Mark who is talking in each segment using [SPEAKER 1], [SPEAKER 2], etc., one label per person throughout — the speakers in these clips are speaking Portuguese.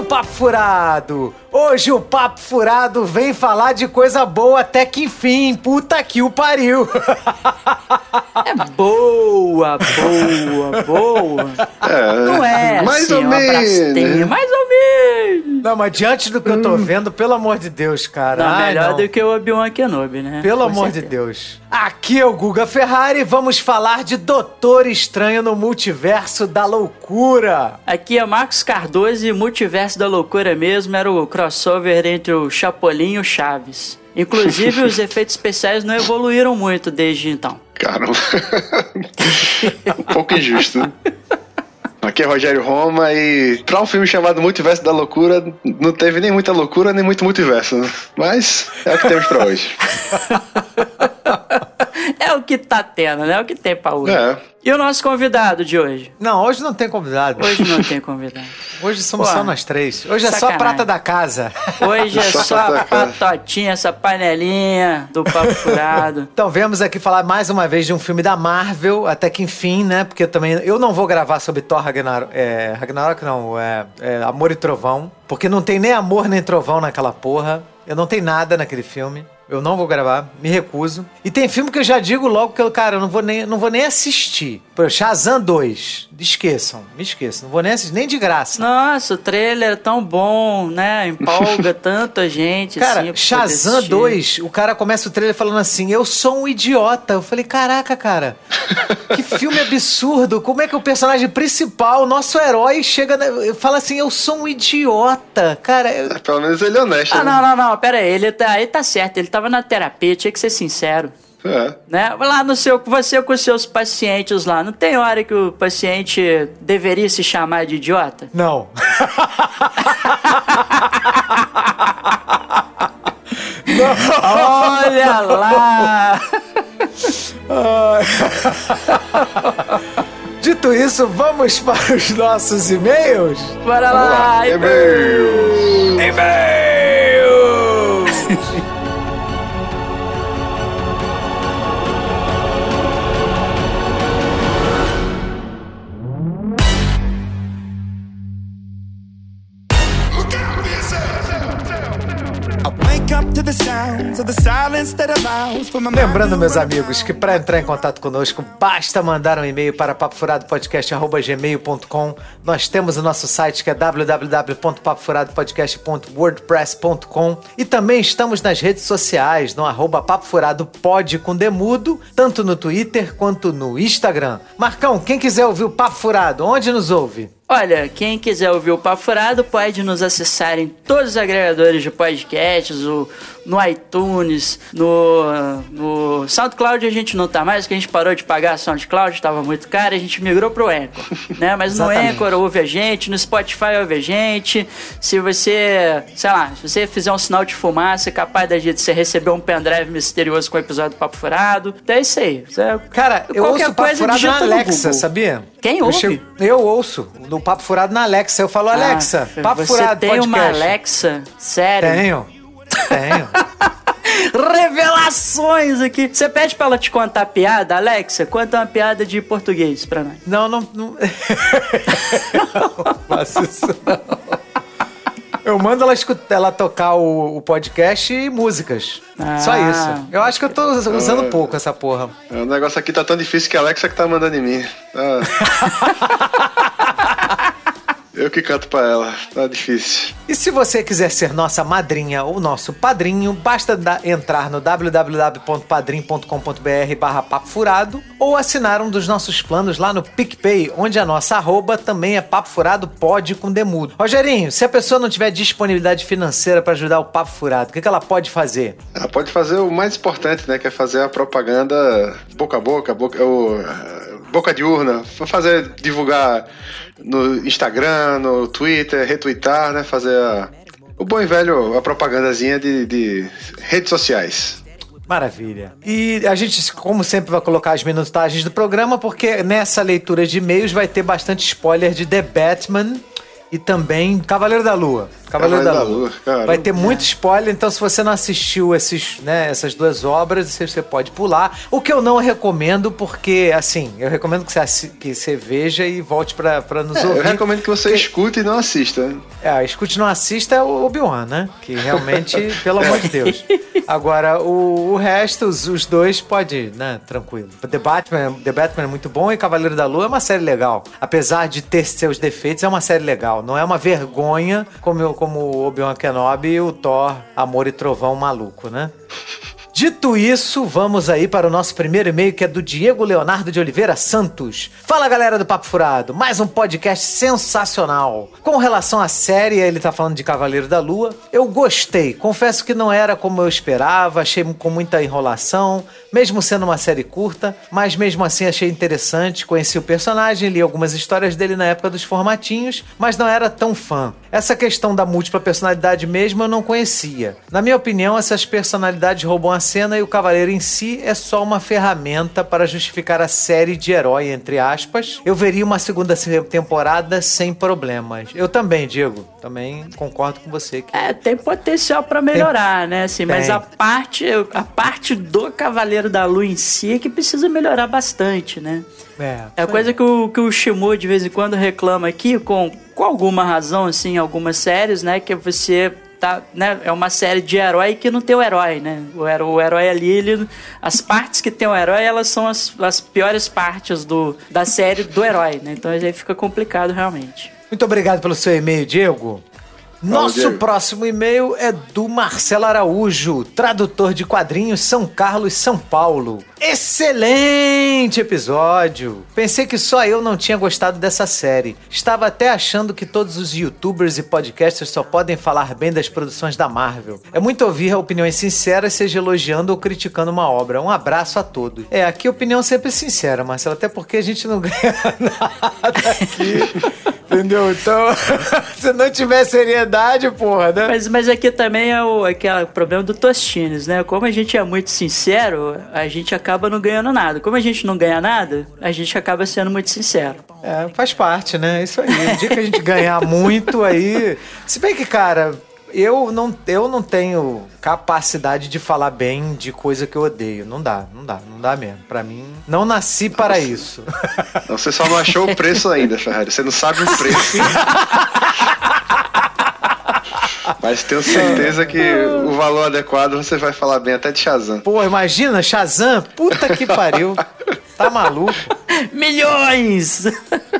[SPEAKER 1] Do Papo Furado, hoje o Papo Furado vem falar de coisa boa até que enfim, puta que o pariu.
[SPEAKER 2] É boa, boa, boa.
[SPEAKER 3] É,
[SPEAKER 2] Não é
[SPEAKER 3] mais
[SPEAKER 2] assim,
[SPEAKER 3] ou
[SPEAKER 2] brastemia,
[SPEAKER 3] menos.
[SPEAKER 2] mais ou menos.
[SPEAKER 1] Não, mas diante do que eu tô vendo, pelo amor de Deus, cara.
[SPEAKER 2] Não,
[SPEAKER 1] ai,
[SPEAKER 2] melhor
[SPEAKER 1] não.
[SPEAKER 2] do que o Obi-Wan Kenobi, né?
[SPEAKER 1] Pelo
[SPEAKER 2] Com
[SPEAKER 1] amor de
[SPEAKER 2] certeza.
[SPEAKER 1] Deus. Aqui é o Guga Ferrari e vamos falar de Doutor Estranho no Multiverso da Loucura.
[SPEAKER 2] Aqui é Marcos Cardoso e Multiverso da Loucura mesmo era o crossover entre o Chapolin e o Chaves. Inclusive, os efeitos especiais não evoluíram muito desde então.
[SPEAKER 3] Caramba. um pouco injusto. né? Aqui é Rogério Roma e pra um filme chamado Multiverso da Loucura, não teve nem muita loucura, nem muito multiverso. né? Mas é o que temos pra hoje.
[SPEAKER 2] É o que tá tendo, né? É o que tem pra hoje.
[SPEAKER 3] É.
[SPEAKER 2] E o nosso convidado de hoje?
[SPEAKER 1] Não, hoje não tem convidado.
[SPEAKER 2] Hoje não tem convidado.
[SPEAKER 1] Hoje somos
[SPEAKER 2] Pô,
[SPEAKER 1] só nós três. Hoje é só a
[SPEAKER 2] sacanagem.
[SPEAKER 1] prata da casa.
[SPEAKER 2] Hoje é
[SPEAKER 3] Só
[SPEAKER 2] só a patotinha, essa panelinha do papo furado.
[SPEAKER 1] Então viemos aqui falar mais uma vez de um filme da Marvel, até que enfim, né? Porque também eu não vou gravar sobre Thor Ragnarok, é, Ragnarok não, é, é Amor e Trovão, porque não tem nem amor nem trovão naquela porra. Eu não tenho nada naquele filme. Eu não vou gravar, me recuso. E tem filme que eu já digo logo que eu, cara, eu não vou nem, não vou nem assistir. Por exemplo, Shazam 2. Esqueçam, me esqueçam. Não vou nem assistir, nem de graça.
[SPEAKER 2] Nossa, o trailer é tão bom, né? Empolga tanto a gente.
[SPEAKER 1] Cara,
[SPEAKER 2] assim,
[SPEAKER 1] Shazam
[SPEAKER 2] assistir.
[SPEAKER 1] 2, o cara começa o trailer falando assim: Eu sou um idiota. Eu falei: Caraca, cara, que filme absurdo. Como é que o personagem principal, o nosso herói, chega na- fala assim: Eu sou um idiota. Cara, eu-
[SPEAKER 3] Pelo menos ele é honesto.
[SPEAKER 2] Ah,
[SPEAKER 3] né?
[SPEAKER 2] não, não, não, pera aí, ele tá, aí tá certo, ele tava na terapia, tinha que ser sincero.
[SPEAKER 3] É.
[SPEAKER 2] Né? Lá no seu, você com os seus pacientes lá, não tem hora que o paciente deveria se chamar de idiota?
[SPEAKER 1] não.
[SPEAKER 2] Olha lá!
[SPEAKER 1] Dito isso, vamos para os nossos e-mails?
[SPEAKER 2] Bora
[SPEAKER 3] Vamos
[SPEAKER 2] lá!
[SPEAKER 3] lá. E-mails.
[SPEAKER 1] E-mails! Lembrando, meus amigos, que para entrar em contato conosco, basta mandar um e-mail para papofuradopodcast.gmail.com. Nós temos o nosso site que é www.papofuradopodcast.wordpress.com e também estamos nas redes sociais, no arroba papofuradopod com demudo, tanto no Twitter quanto no Instagram. Marcão, quem quiser ouvir o Papo Furado, onde nos ouve?
[SPEAKER 2] Olha, quem quiser ouvir o Papo Furado pode nos acessar em todos os agregadores de podcasts, no iTunes, no, no SoundCloud a gente não tá mais, porque a gente parou de pagar SoundCloud, estava muito caro, a gente migrou pro Anchor, né? Mas no. Anchor ouve a gente, no Spotify ouve a gente. Se você, sei lá, se você fizer um sinal de fumaça, é capaz da gente você receber um pendrive misterioso com o episódio do Papo Furado. Então é isso aí. Você-
[SPEAKER 1] Cara, eu
[SPEAKER 2] qualquer
[SPEAKER 1] ouço o Papo
[SPEAKER 2] coisa,
[SPEAKER 1] Furado na
[SPEAKER 2] no
[SPEAKER 1] Alexa, sabia?
[SPEAKER 2] Quem
[SPEAKER 1] Eu,
[SPEAKER 2] ouve?
[SPEAKER 1] chego- eu ouço do Papo Furado na Alexa. Eu falo, Alexa,
[SPEAKER 2] Ah,
[SPEAKER 1] Papo
[SPEAKER 2] você
[SPEAKER 1] Furado
[SPEAKER 2] tem
[SPEAKER 1] podcast.
[SPEAKER 2] uma Alexa? Sério?
[SPEAKER 1] Tenho, tenho.
[SPEAKER 2] Revelações aqui. Você pede pra ela te contar piada, Alexa? Conta uma piada de português pra nós.
[SPEAKER 1] Não, não. Não, não faço isso, não. Eu mando ela, escutar, ela tocar o, o podcast e músicas. Só
[SPEAKER 2] Ah.
[SPEAKER 1] isso. Eu acho que eu tô usando pouco essa porra.
[SPEAKER 3] O negócio aqui tá tão difícil que a Alexa que tá mandando em mim. Tá- Eu que canto pra ela. Tá difícil.
[SPEAKER 1] E se você quiser ser nossa madrinha ou nosso padrinho, basta da- entrar no www.padrim.com.br barra papo furado ou assinar um dos nossos planos lá no PicPay, onde a nossa arroba também é papo furado pode com demudo. Rogerinho, se a pessoa não tiver disponibilidade financeira para ajudar o papo furado, o que, que ela pode fazer?
[SPEAKER 3] Ela pode fazer o mais importante, né? Que é fazer a propaganda boca a boca, boca, o, eh, boca de urna. Fazer, divulgar no Instagram, no Twitter, retweetar, né? Fazer a, o bom e velho, a propagandazinha de, de redes sociais.
[SPEAKER 1] Maravilha. E a gente, como sempre, vai colocar as minutagens do programa, porque nessa leitura de e-mails vai ter bastante spoiler de The Batman e também Cavaleiro da Lua. Cavaleiro, da, Lua. Lua Vai ter muito spoiler, então se você não assistiu esses, né, essas duas obras, você pode pular. O que eu não recomendo, porque, assim, eu recomendo que você, que você veja e volte pra, pra nos é, ouvir.
[SPEAKER 3] Eu recomendo que você escute e não assista.
[SPEAKER 1] É, escute e não assista é o Obi-Wan, né? Que realmente, pelo amor de Deus. Agora, o, o resto, os, os dois, pode, né, tranquilo. The Batman, The Batman é muito bom e Cavaleiro da Lua é uma série legal. Apesar de ter seus defeitos, é uma série legal. Não é uma vergonha como eu como Obi-Wan Kenobi e o Thor Amor e Trovão maluco, né? Dito isso, vamos aí para o nosso primeiro e-mail que é do Diego Leonardo de Oliveira Santos. Fala galera do Papo Furado, mais um podcast sensacional. Com relação à série, ele tá falando de Cavaleiro da Lua. Eu gostei, confesso que não era como eu esperava, achei com muita enrolação, mesmo sendo uma série curta, mas mesmo assim achei interessante. Conheci o personagem, li algumas histórias dele na época dos formatinhos, mas não era tão fã. Essa questão da múltipla personalidade mesmo eu não conhecia. Na minha opinião, essas personalidades roubam a cena e o Cavaleiro em si é só uma ferramenta para justificar a série de herói, entre aspas. Eu veria uma segunda temporada sem problemas. Eu também, Diego. Também concordo com você. Que...
[SPEAKER 2] É, tem potencial para melhorar, tem... né? Assim, mas a parte, a parte do Cavaleiro da Lua em si é que precisa melhorar bastante, né? É, é a coisa que o, que o Shimu de vez em quando reclama aqui, com, com alguma razão, assim, algumas séries, né? Que você tá, né, é uma série de herói que não tem o herói, né? O, herói, o herói ali, ele, as partes que tem o herói, elas são as, as piores partes do, da série do herói, né? Então aí fica complicado realmente.
[SPEAKER 1] Muito obrigado pelo seu e-mail, Diego. Nosso próximo e-mail é do Marcelo Araújo, tradutor de quadrinhos São Carlos, São Paulo. Excelente episódio! Pensei que só eu não tinha gostado dessa série. Estava até achando que todos os youtubers e podcasters só podem falar bem das produções da Marvel. É muito ouvir opiniões sinceras, seja elogiando ou criticando uma obra. Um abraço a todos. É, aqui a opinião sempre é sincera, Marcelo, até porque a gente não ganha nada aqui. Entendeu? Então, se não tiver seriedade, porra, né?
[SPEAKER 2] Mas, mas aqui também é o, aquele problema do Tostines, né? Como a gente é muito sincero, a gente acaba não ganhando nada. Como a gente não ganha nada, a gente acaba sendo muito sincero.
[SPEAKER 1] É, faz parte, né? Isso aí. O dia que a gente ganhar muito, aí. Se bem que, cara, eu não, eu não tenho capacidade de falar bem de coisa que eu odeio. Não dá, não dá, não dá mesmo. Para mim, não nasci para isso.
[SPEAKER 3] você só não achou o preço ainda, Ferrari. Você não sabe o preço. Mas tenho certeza que o valor adequado você vai falar bem até de Shazam.
[SPEAKER 1] Pô, imagina, Shazam? Puta que pariu. Tá maluco?
[SPEAKER 2] Milhões!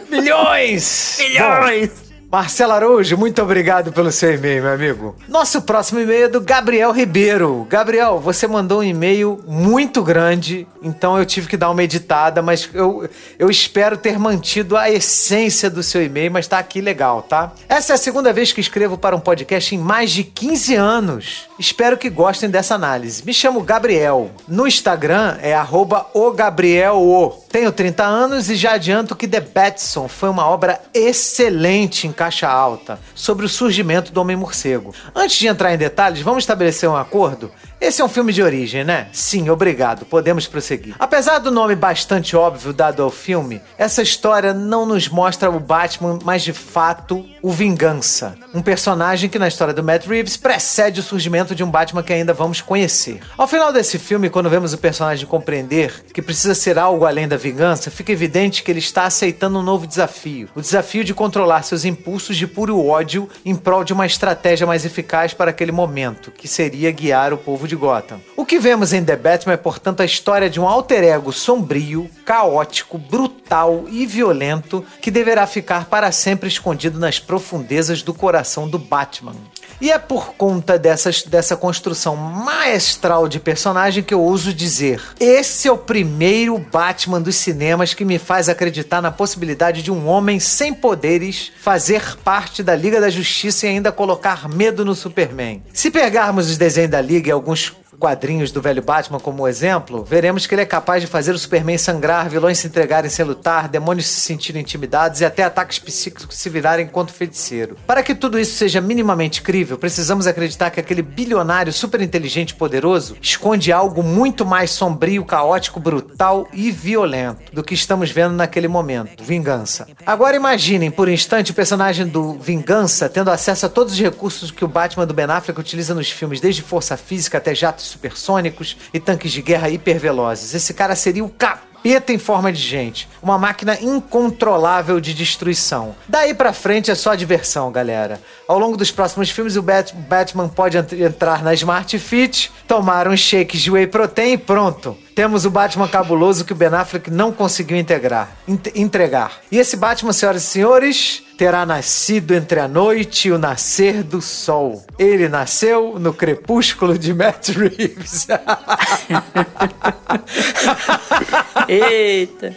[SPEAKER 1] Milhões!
[SPEAKER 2] Milhões! Bom,
[SPEAKER 1] Marcelo Araújo, muito obrigado pelo seu e-mail, meu amigo. Nosso próximo e-mail é do Gabriel Ribeiro. Gabriel, você mandou um e-mail muito grande, então eu tive que dar uma editada, mas eu, eu espero ter mantido a essência do seu e-mail, mas tá aqui legal, tá? Essa é a segunda vez que escrevo para um podcast em mais de 15 anos. Espero que gostem dessa análise. Me chamo Gabriel. No Instagram é arroba o Gabriel. Tenho 30 anos e já adianto que The Batson foi uma obra excelente em caixa alta sobre o surgimento do Homem-Morcego. Antes de entrar em detalhes, vamos estabelecer um acordo? Esse é um filme de origem, né? Sim, obrigado. Podemos prosseguir. Apesar do nome bastante óbvio dado ao filme, essa história não nos mostra o Batman, mas de fato o Vingança. Um personagem que na história do Matt Reeves precede o surgimento de um Batman que ainda vamos conhecer. Ao final desse filme, quando vemos o personagem compreender que precisa ser algo além da vingança, fica evidente que ele está aceitando um novo desafio. O desafio de controlar seus impulsos de puro ódio em prol de uma estratégia mais eficaz para aquele momento, que seria guiar o povo de Gotham. O que vemos em The Batman é, portanto, a história de um alter ego sombrio, caótico, brutal e violento que deverá ficar para sempre escondido nas profundezas do coração do Batman. E é por conta dessas, dessa construção maestral de personagem que eu ouso dizer: esse é o primeiro Batman dos cinemas que me faz acreditar na possibilidade de um homem sem poderes fazer parte da Liga da Justiça e ainda colocar medo no Superman. Se pegarmos os desenhos da Liga e alguns quadrinhos do velho Batman como exemplo, veremos que ele é capaz de fazer o Superman sangrar, vilões se entregarem sem lutar, demônios se sentirem intimidados e até ataques psíquicos se virarem contra o feiticeiro. Para que tudo isso seja minimamente crível, precisamos acreditar que aquele bilionário super inteligente e poderoso esconde algo muito mais sombrio, caótico, brutal e violento do que estamos vendo naquele momento: vingança. Agora imaginem por um instante o personagem do Vingança tendo acesso a todos os recursos que o Batman do Ben Affleck utiliza nos filmes, desde força física até jatos supersônicos e tanques de guerra hipervelozes. Esse cara seria o capeta em forma de gente. Uma máquina incontrolável de destruição. Daí pra frente é só diversão, galera. Ao longo dos próximos filmes, o Bat Batman pode entrar na Smart Fit, tomar uns shakes de whey protein e pronto. Temos o Batman cabuloso que o Ben Affleck não conseguiu integrar, entregar. E esse Batman, senhoras e senhores, terá nascido entre a noite e o nascer do sol. Ele nasceu no crepúsculo de Matt Reeves.
[SPEAKER 2] Eita.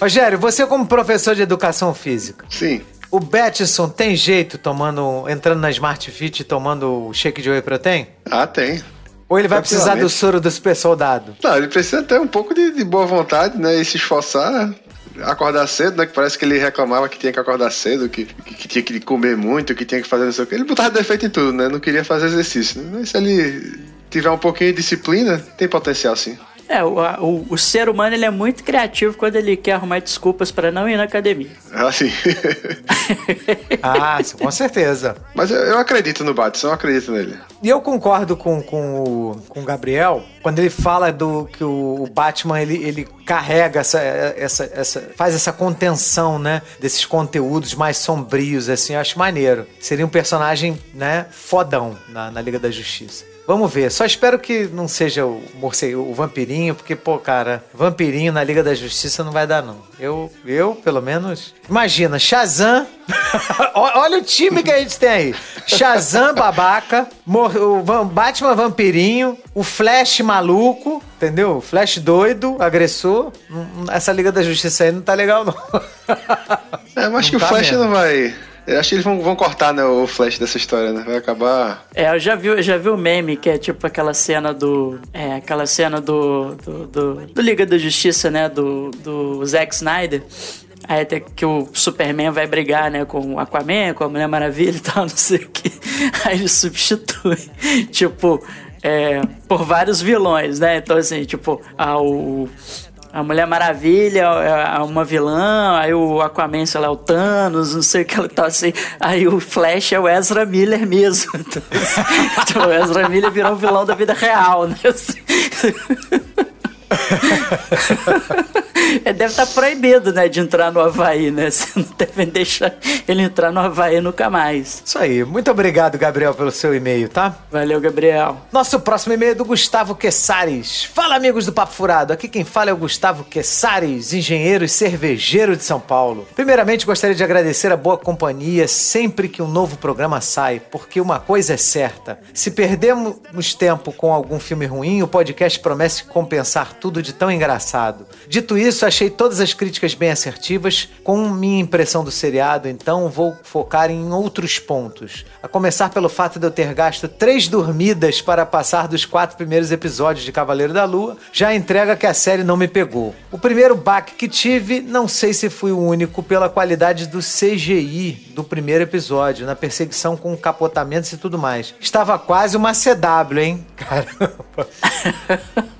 [SPEAKER 1] Rogério, você como professor de educação física.
[SPEAKER 3] Sim.
[SPEAKER 1] O Batson tem jeito tomando, entrando na Smart Fit e tomando shake de whey protein?
[SPEAKER 3] Ah, tem.
[SPEAKER 1] Ou ele vai precisar do soro do super soldado?
[SPEAKER 3] Não, ele precisa ter um pouco de, de boa vontade, né? E se esforçar acordar cedo, né? Que parece que ele reclamava que tinha que acordar cedo, que, que, que, tinha que comer muito, que tinha que fazer não sei o que. Ele botava defeito em tudo, né? Não queria fazer exercício. Né? Mas se ele tiver um pouquinho de disciplina, tem potencial sim.
[SPEAKER 2] É, o, o, o, ser humano ele é muito criativo quando ele quer arrumar desculpas para não ir na academia.
[SPEAKER 3] Ah, sim.
[SPEAKER 1] ah, com certeza.
[SPEAKER 3] Mas eu, eu, acredito no Batson, eu acredito nele.
[SPEAKER 1] E eu concordo com, com, o, com o Gabriel quando ele fala do que o, o Batman ele, ele carrega essa, essa, essa. faz essa contenção, né? Desses conteúdos mais sombrios, assim, eu acho maneiro. Seria um personagem, né, fodão na, na Liga da Justiça. Vamos ver. Só espero que não seja o morcego, o vampirinho, porque, pô, cara, vampirinho na Liga da Justiça não vai dar, não. Eu, eu pelo menos. Imagina, Shazam. Olha o time que a gente tem aí: Shazam babaca, o Batman vampirinho, o Flash maluco, entendeu? Flash doido, agressor. Essa Liga da Justiça aí não tá legal, não.
[SPEAKER 3] É, mas que o tá Flash mesmo. não vai eu acho que eles vão, vão cortar né, o flash dessa história, né? Vai acabar.
[SPEAKER 2] É, eu já vi, eu já vi o meme que é tipo aquela cena do. É, aquela cena do. do, do, do Liga da Justiça, né? Do, do Zack Snyder. Aí até que o Superman vai brigar, né, com o Aquaman, com a Mulher Maravilha e tal, não sei o que. Aí ele substitui, tipo, é, por vários vilões, né? Então, assim, tipo, o a Mulher Maravilha é, é uma vilã, aí o Aquaman, sei lá, o Thanos, não sei o que ela tá assim. Aí o Flash é o Ezra Miller mesmo. Então, assim, então o Ezra Miller virou um vilão da vida real, né? Ele deve estar tá proibido, né, de entrar no Havaí, né? Você não deve deixar ele entrar no Havaí nunca mais.
[SPEAKER 1] Isso aí. Muito obrigado, Gabriel, pelo seu e-mail, tá?
[SPEAKER 2] Valeu, Gabriel.
[SPEAKER 1] Nosso próximo e-mail é do Gustavo Quessares. Fala, amigos do Papo Furado. Aqui quem fala é o Gustavo Quessares, engenheiro e cervejeiro de São Paulo. Primeiramente, gostaria de agradecer a boa companhia sempre que um novo programa sai, porque uma coisa é certa. Se perdemos tempo com algum filme ruim, o podcast promete compensar tudo de tão engraçado. Dito isso, achei todas as críticas bem assertivas. Com minha impressão do seriado, então vou focar em outros pontos. A começar pelo fato de eu ter gasto três dormidas para passar dos quatro primeiros episódios de Cavaleiro da Lua, já entrega que a série não me pegou. O primeiro baque que tive, não sei se fui o único pela qualidade do CGI do primeiro episódio, na perseguição com capotamentos e tudo mais. Estava quase uma CW, hein? Caramba.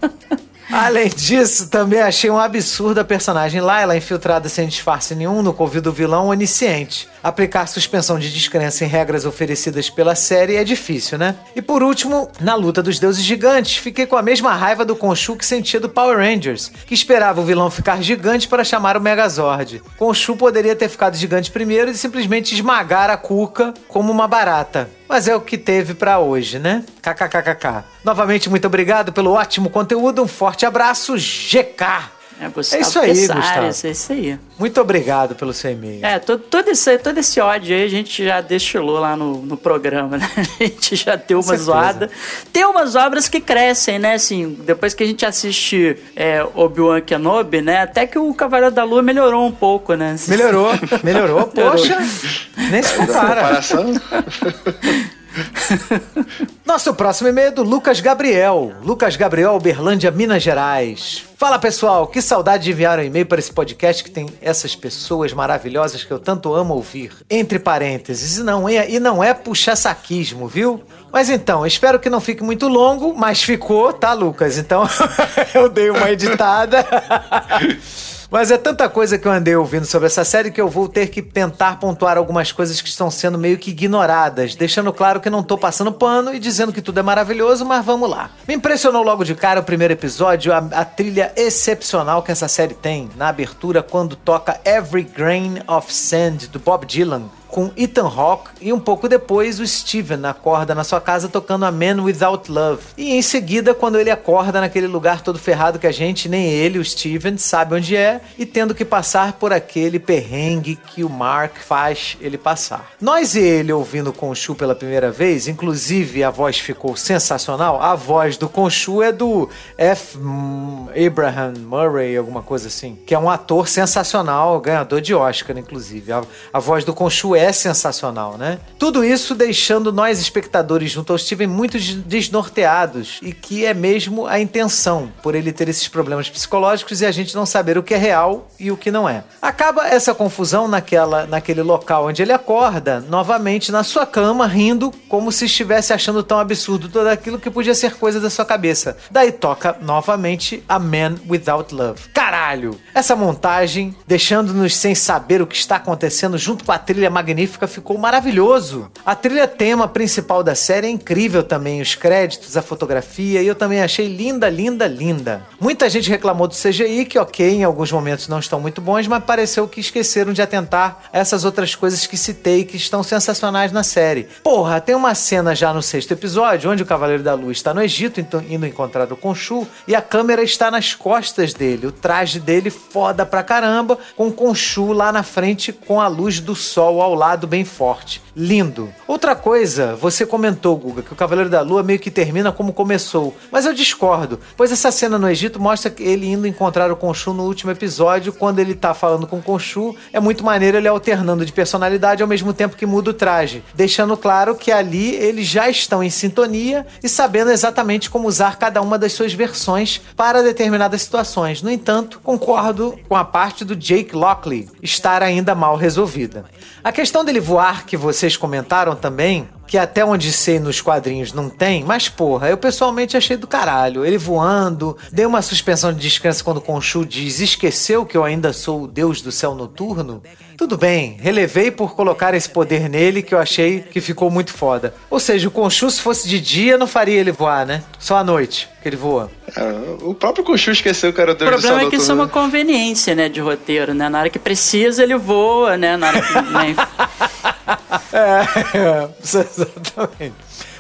[SPEAKER 1] Além disso, também achei um absurdo a personagem Layla infiltrada sem disfarce nenhum no covil do vilão onisciente. Aplicar suspensão de descrença em regras oferecidas pela série é difícil, né? E por último, na luta dos deuses gigantes, fiquei com a mesma raiva do Khonshu que sentia do Power Rangers, que esperava o vilão ficar gigante para chamar o Megazord. Khonshu poderia ter ficado gigante primeiro e simplesmente esmagar a Kuka como uma barata. Mas é o que teve para hoje, né? KKKKK. Novamente, muito obrigado pelo ótimo conteúdo. Um forte abraço, GK.
[SPEAKER 2] É, é isso aí, Gustavo. É isso aí.
[SPEAKER 1] Muito obrigado pelo seu e-mail.
[SPEAKER 2] É, todo, todo, esse, todo esse ódio aí a gente já destilou lá no, no programa, né? A gente já deu uma zoada. Tem umas obras que crescem, né? Assim, depois que a gente assiste é, Obi-Wan Kenobi, né? Até que o Cavaleiro da Lua melhorou um pouco, né?
[SPEAKER 1] Melhorou, melhorou. Poxa, nem se compara. Nosso próximo e-mail é do Lucas Gabriel. Lucas Gabriel, Uberlândia, Minas Gerais. Fala pessoal, que saudade de enviar um e-mail para esse podcast que tem essas pessoas maravilhosas que eu tanto amo ouvir. Entre parênteses, e não é, e não é puxar saquismo, viu? Mas então, espero que não fique muito longo, mas ficou, tá, Lucas? Então eu dei uma editada. Mas é tanta coisa que eu andei ouvindo sobre essa série que eu vou ter que tentar pontuar algumas coisas que estão sendo meio que ignoradas, deixando claro que não tô passando pano e dizendo que tudo é maravilhoso, mas vamos lá. Me impressionou logo de cara o primeiro episódio, a, a trilha excepcional que essa série tem na abertura quando toca Every Grain of Sand do Bob Dylan com Ethan Hawke e um pouco depois o Steven acorda na sua casa tocando a Man Without Love. E em seguida, quando ele acorda naquele lugar todo ferrado que a gente, nem ele, o Steven, sabe onde é e tendo que passar por aquele perrengue que o Mark faz ele passar. Nós e ele ouvindo Conchu pela primeira vez, inclusive a voz ficou sensacional. A voz do Conchu é do F. Abraham Murray, alguma coisa assim, que é um ator sensacional, ganhador de Oscar, inclusive. A, a voz do Conchu é sensacional, né? Tudo isso deixando nós espectadores junto ao Steven muito desnorteados e que é mesmo a intenção, por ele ter esses problemas psicológicos e a gente não saber o que é real e o que não é. Acaba essa confusão naquela, naquele local onde ele acorda, novamente na sua cama, rindo como se estivesse achando tão absurdo tudo aquilo que podia ser coisa da sua cabeça. Daí toca novamente a Man Without Love. Caralho! Essa montagem, deixando-nos sem saber o que está acontecendo junto com a trilha magnífica, ficou maravilhoso. A trilha tema principal da série é incrível também, os créditos, a fotografia, e eu também achei linda, linda, linda. Muita gente reclamou do CGI, que ok, em alguns momentos não estão muito bons, mas pareceu que esqueceram de atentar essas outras coisas que citei que estão sensacionais na série. Porra, tem uma cena já no sexto episódio, onde o Cavaleiro da Lua está no Egito, indo encontrar o Khonshu, e a câmera está nas costas dele. O traje dele foda pra caramba, com o Khonshu lá na frente com a luz do sol ao lado bem forte. Lindo. Outra coisa, você comentou, Guga, que o Cavaleiro da Lua meio que termina como começou. Mas eu discordo, pois essa cena no Egito mostra ele indo encontrar o Khonshu no último episódio, quando ele tá falando com o Khonshu. É muito maneiro ele alternando de personalidade ao mesmo tempo que muda o traje, deixando claro que ali eles já estão em sintonia e sabendo exatamente como usar cada uma das suas versões para determinadas situações. No entanto, concordo com a parte do Jake Lockley estar ainda mal resolvida. A questão dele voar, que vocês comentaram também, que até onde sei nos quadrinhos não tem, mas porra, eu pessoalmente achei do caralho. Ele voando, dei uma suspensão de descanso quando Khonshu diz: esqueceu que eu ainda sou o deus do céu noturno? Tudo bem, relevei por colocar esse poder nele que eu achei que ficou muito foda. Ou seja, o Khonshu se fosse de dia não faria ele voar, né? Só à noite que ele voa.
[SPEAKER 3] É, o próprio Khonshu esqueceu que era o deus do
[SPEAKER 2] O problema
[SPEAKER 3] noturno.
[SPEAKER 2] é que isso é uma conveniência, né, de roteiro, né? Na hora que precisa ele voa, né? Na hora que... né?
[SPEAKER 1] É, exatamente.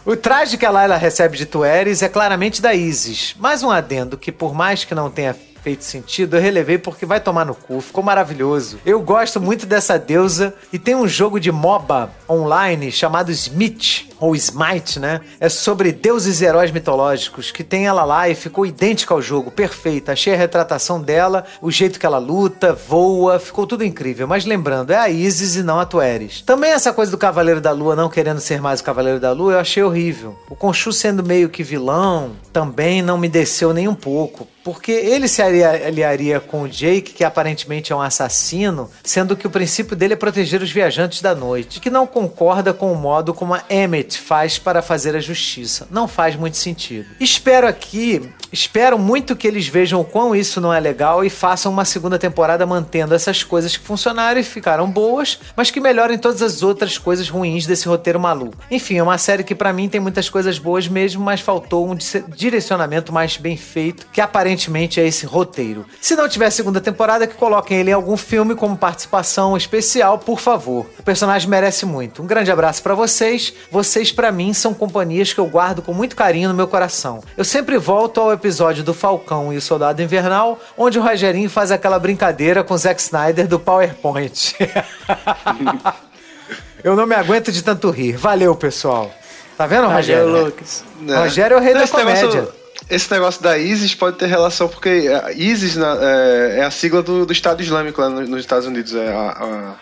[SPEAKER 1] O traje que a Layla recebe de Tueres é claramente da Isis. Mais um adendo que, por mais que não tenha feito sentido, eu relevei porque vai tomar no cu, ficou maravilhoso. Eu gosto muito dessa deusa e tem um jogo de MOBA online chamado Smith, ou Smite, né? É sobre deuses e heróis mitológicos, que tem ela lá e ficou idêntica ao jogo, perfeita. Achei a retratação dela, o jeito que ela luta, voa, ficou tudo incrível. Mas lembrando, é a Isis e não a Tueres. Também essa coisa do Cavaleiro da Lua não querendo ser mais o Cavaleiro da Lua, eu achei horrível. O Khonshu sendo meio que vilão, também não me desceu nem um pouco. Porque ele se aliaria com o Jake, que aparentemente é um assassino, sendo que o princípio dele é proteger os viajantes da noite, que não concorda com o modo como a Emmett faz para fazer a justiça. Não faz muito sentido. Espero aqui, espero muito que eles vejam o quão isso não é legal e façam uma segunda temporada mantendo essas coisas que funcionaram e ficaram boas, mas que melhorem todas as outras coisas ruins desse roteiro maluco. Enfim, é uma série que para mim tem muitas coisas boas mesmo, mas faltou um direcionamento mais bem feito, que aparentemente é esse roteiro. Se não tiver segunda temporada, que coloquem ele em algum filme como participação especial, por favor. O personagem merece muito. Um grande abraço para vocês. Vocês, para mim, são companhias que eu guardo com muito carinho no meu coração. Eu sempre volto ao episódio do Falcão e o Soldado Invernal, onde o Rogerinho faz aquela brincadeira com o Zack Snyder do PowerPoint. eu não me aguento de tanto rir. Valeu, pessoal. Tá vendo, Rogério?
[SPEAKER 2] Valeu, Lucas.
[SPEAKER 3] É.
[SPEAKER 1] Rogério é o rei da comédia.
[SPEAKER 3] negócio- esse negócio da ISIS pode ter relação, porque a ISIS na- é, é a sigla do, do Estado Islâmico lá no- nos Estados Unidos. É a, a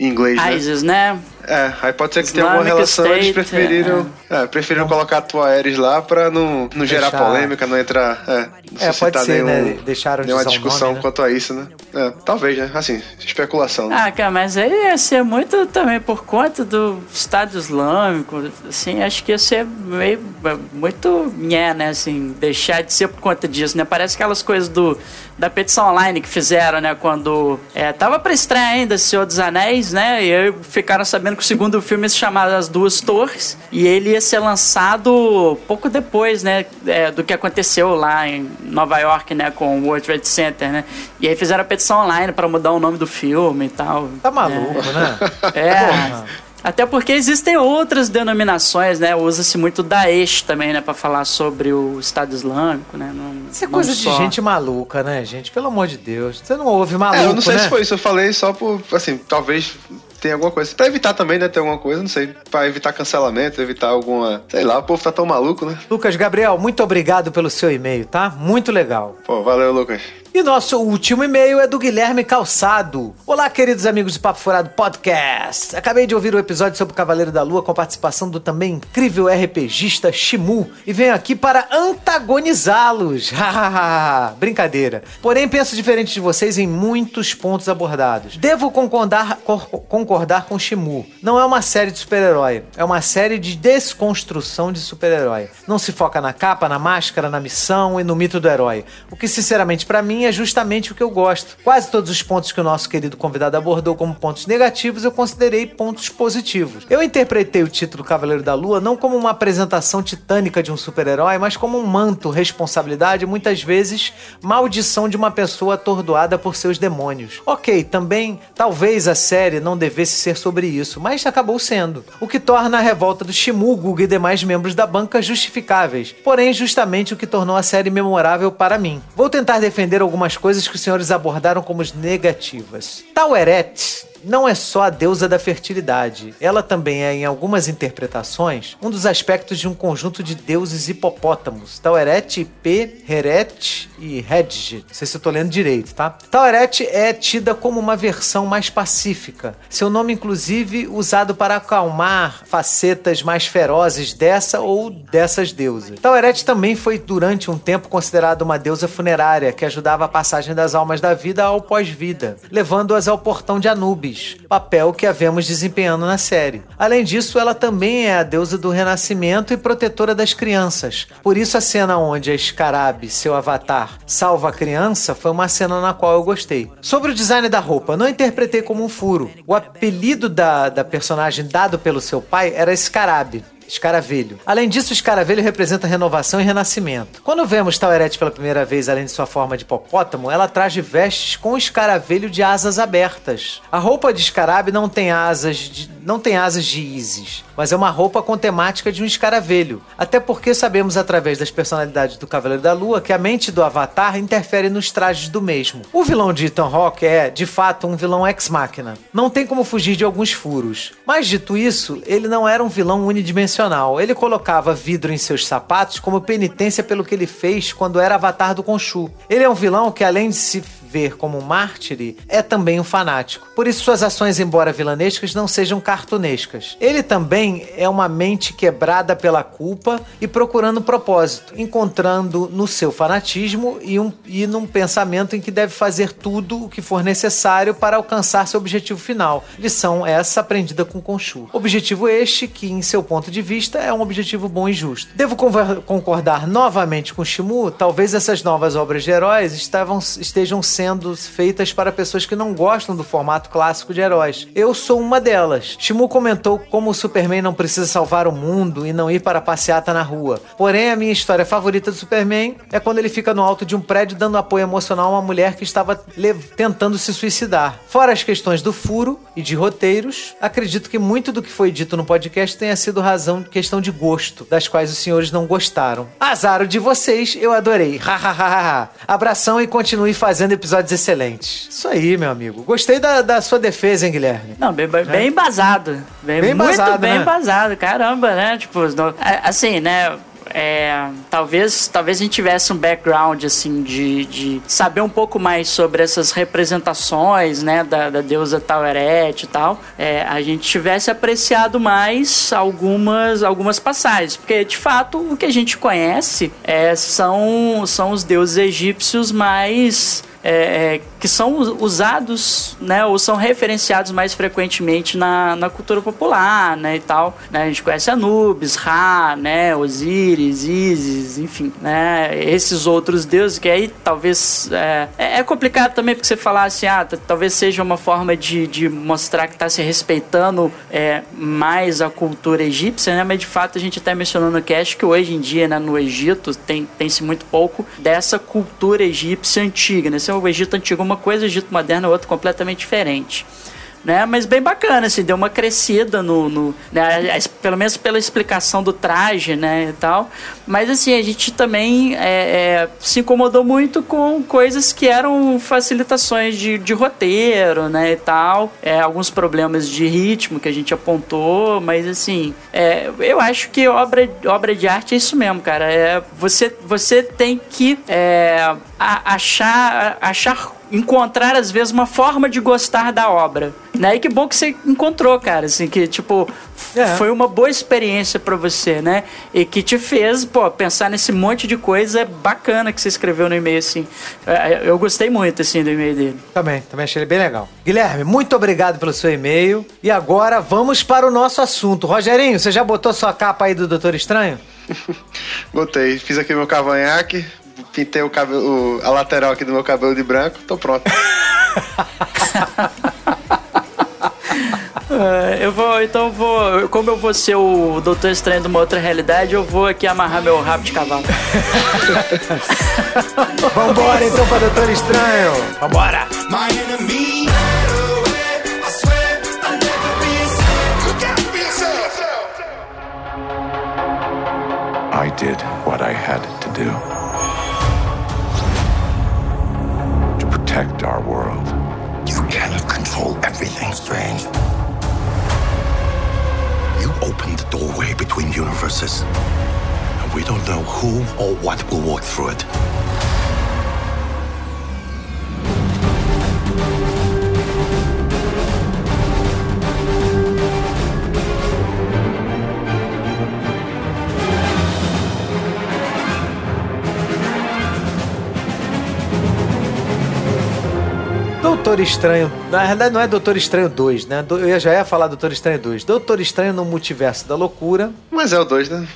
[SPEAKER 3] em inglês, né?
[SPEAKER 2] ISIS, né?
[SPEAKER 3] É, aí pode ser que tenha alguma relação, eles
[SPEAKER 2] State,
[SPEAKER 3] preferiram, é, preferiram colocar a tua Ares lá pra não, não gerar
[SPEAKER 1] Deixar-
[SPEAKER 3] polêmica, não entrar. É, não
[SPEAKER 1] É, pode ser,
[SPEAKER 3] nenhum,
[SPEAKER 1] né? Deixaram de
[SPEAKER 3] nenhuma discussão
[SPEAKER 1] nome, né?
[SPEAKER 3] quanto a isso, né? É, talvez, né? Assim, especulação. né?
[SPEAKER 2] Ah, cara, mas aí ia ser muito também por conta do Estado Islâmico, assim, acho que ia ser meio, muito, nhé, né, assim, deixar de ser por conta disso, né, parece aquelas coisas do, da petição online que fizeram, né, quando, é, tava pra estrear ainda Senhor dos Anéis, né, e aí ficaram sabendo que o segundo filme ia se chamar As Duas Torres, e ele ia ser lançado pouco depois, né, é, do que aconteceu lá em Nova York, né, com o World Trade Center, né, e aí fizeram a petição online pra mudar o nome do filme e tal.
[SPEAKER 1] Tá maluco, né?
[SPEAKER 2] É.
[SPEAKER 1] Porra.
[SPEAKER 2] Até porque existem outras denominações, né? Usa-se muito Daesh também, né? Pra falar sobre o Estado Islâmico, né? Não,
[SPEAKER 1] Isso é coisa de gente maluca, né, gente? Pelo amor de Deus. Você não ouve maluco,
[SPEAKER 3] É, eu não sei
[SPEAKER 1] né?
[SPEAKER 3] se foi isso, eu falei só por, assim, talvez tenha alguma coisa. Pra evitar também, né, ter alguma coisa, não sei. Pra evitar cancelamento, evitar alguma. Sei lá, o povo tá tão maluco, né?
[SPEAKER 1] Lucas Gabriel, muito obrigado pelo seu e-mail, tá? Muito legal.
[SPEAKER 3] Pô, valeu, Lucas.
[SPEAKER 1] E nosso último e-mail é do Guilherme Calçado. Olá, queridos amigos do Papo Furado Podcast. Acabei de ouvir o episódio sobre o Cavaleiro da Lua com a participação do também incrível RPGista Shimu e venho aqui para antagonizá-los. Brincadeira. Porém, penso diferente de vocês em muitos pontos abordados. Devo concordar, cor- concordar com Shimu. Não é uma série de super-herói, é uma série de desconstrução de super-herói. Não se foca na capa, na máscara, na missão e no mito do herói. O que, sinceramente, pra mim é justamente o que eu gosto. Quase todos os pontos que o nosso querido convidado abordou como pontos negativos, eu considerei pontos positivos. Eu interpretei o título Cavaleiro da Lua não como uma apresentação titânica de um super-herói, mas como um manto, responsabilidade muitas vezes maldição de uma pessoa atordoada por seus demônios. Ok, também talvez a série não devesse ser sobre isso, mas acabou sendo. O que torna a revolta do Shimu, Guga e demais membros da banca justificáveis. Porém, justamente o que tornou a série memorável para mim. Vou tentar defender algumas coisas que os senhores abordaram como negativas. Taueret não é só a deusa da fertilidade. Ela também é, em algumas interpretações, um dos aspectos de um conjunto de deuses hipopótamos. Taueret, Ip, Heret e Hedge. Não sei se eu tô lendo direito, tá? Taueret é tida como uma versão mais pacífica. Seu nome, inclusive, usado para acalmar facetas mais ferozes dessa ou dessas deusas. Taueret também foi, durante um tempo, considerada uma deusa funerária que ajudava a passagem das almas da vida ao pós-vida, levando-as ao portão de Anubis, papel que a vemos desempenhando na série. Além disso, ela também é a deusa do renascimento e protetora das crianças. Por isso, a cena onde a Scarab, seu avatar, salva a criança foi uma cena na qual eu gostei. Sobre o design da roupa, não interpretei como um furo. O apelido da, da personagem dado pelo seu pai era Scarab. Escaravelho. Além disso, o escaravelho representa renovação e renascimento. Quando vemos Taueret pela primeira vez, além de sua forma de hipopótamo, ela traz vestes com escaravelho de asas abertas. A roupa de escarabe não tem asas de, não tem asas de Isis, mas é uma roupa com temática de um escaravelho. Até porque sabemos através das personalidades do Cavaleiro da Lua que a mente do Avatar interfere nos trajes do mesmo. O vilão de Ethan Hawke é, de fato, um vilão ex-máquina. Não tem como fugir de alguns furos. Mas dito isso, ele não era um vilão unidimensional. Ele colocava vidro em seus sapatos como penitência pelo que ele fez quando era Avatar do Khonshu. Ele é um vilão que, além de se ver como mártire, é também um fanático. Por isso, suas ações, embora vilanescas, não sejam cartunescas. Ele também é uma mente quebrada pela culpa e procurando propósito, encontrando no seu fanatismo e, um, e num pensamento em que deve fazer tudo o que for necessário para alcançar seu objetivo final. Lição essa aprendida com Khonshu. Objetivo este que, em seu ponto de vista, é um objetivo bom e justo. Devo concordar novamente com Shimu, talvez essas novas obras de heróis estavam, estejam sendo feitas para pessoas que não gostam do formato clássico de heróis. Eu sou uma delas. Shimu comentou como o Superman não precisa salvar o mundo e não ir para a passeata na rua. Porém, a minha história favorita do Superman é quando ele fica no alto de um prédio dando apoio emocional a uma mulher que estava tentando se suicidar. Fora as questões do furo e de roteiros, acredito que muito do que foi dito no podcast tenha sido razão questão de gosto, das quais os senhores não gostaram. Azaro de vocês, eu adorei. Hahaha. Abração e continue fazendo episódios excelentes. Isso aí, meu amigo. Gostei da, da sua defesa, hein, Guilherme?
[SPEAKER 2] Não, bem, bem, bem embasado. Bem,
[SPEAKER 1] Bem
[SPEAKER 2] muito
[SPEAKER 1] embasado,
[SPEAKER 2] bem
[SPEAKER 1] né?
[SPEAKER 2] embasado, caramba, né? Tipo, a- assim, né? é, talvez, talvez a gente tivesse um background, assim, de, de saber um pouco mais sobre essas representações, né, da, da deusa Taueret e tal, é, a gente tivesse apreciado mais algumas, algumas passagens, porque de fato o que a gente conhece é, são, são os deuses egípcios mais é, é, que são usados, né, ou são referenciados mais frequentemente na, na cultura popular, né, e tal. Né, a gente conhece Anubis, Ra, né, Osíris, Isis, enfim, né, esses outros deuses que aí talvez é, é, é complicado também porque você falar assim, ah, talvez seja uma forma de, de mostrar que está se respeitando é, mais a cultura egípcia, né, mas de fato a gente até mencionou no cast que hoje em dia, né, no Egito tem tem-se muito pouco dessa cultura egípcia antiga, né, o Egito antigo é uma coisa, o Egito moderno é outra completamente diferente né? Mas bem bacana, assim, deu uma crescida no, no né? pelo menos pela explicação do traje, né, e tal. Mas assim, a gente também é, é, se incomodou muito com coisas que eram facilitações de, de roteiro, né, e tal. É, alguns problemas de ritmo que a gente apontou, mas assim, é, eu acho que obra, obra de arte é isso mesmo, cara. É, você, você tem que é, achar, achar encontrar às vezes uma forma de gostar da obra. Né? E que bom que você encontrou, cara, assim, que tipo é. foi uma boa experiência para você, né? E que te fez, pô, pensar nesse monte de coisa bacana que você escreveu no e-mail assim. É, eu gostei muito assim do e-mail dele.
[SPEAKER 1] Também, também achei ele bem legal. Guilherme, muito obrigado pelo seu e-mail. E agora vamos para o nosso assunto. Rogerinho, você já botou sua capa aí do Doutor Estranho?
[SPEAKER 3] Botei, fiz aqui meu cavanhaque, pintei o cabelo, a lateral aqui do meu cabelo de branco, tô pronto.
[SPEAKER 2] Uh, eu vou, então eu vou. Como eu vou ser o Doutor Estranho de uma outra realidade, eu vou aqui amarrar meu rabo de cavalo.
[SPEAKER 1] Vambora então pra Doutor Estranho! Vambora! I did what I had protect our world. You cannot control everything, Strange. You opened the doorway between universes, and we don't know who or what will walk through it. Doutor Estranho. Na verdade, não é Doutor Estranho 2, né? Eu já ia falar Doutor Estranho 2. Doutor Estranho no Multiverso da Loucura.
[SPEAKER 3] Mas é o 2, né?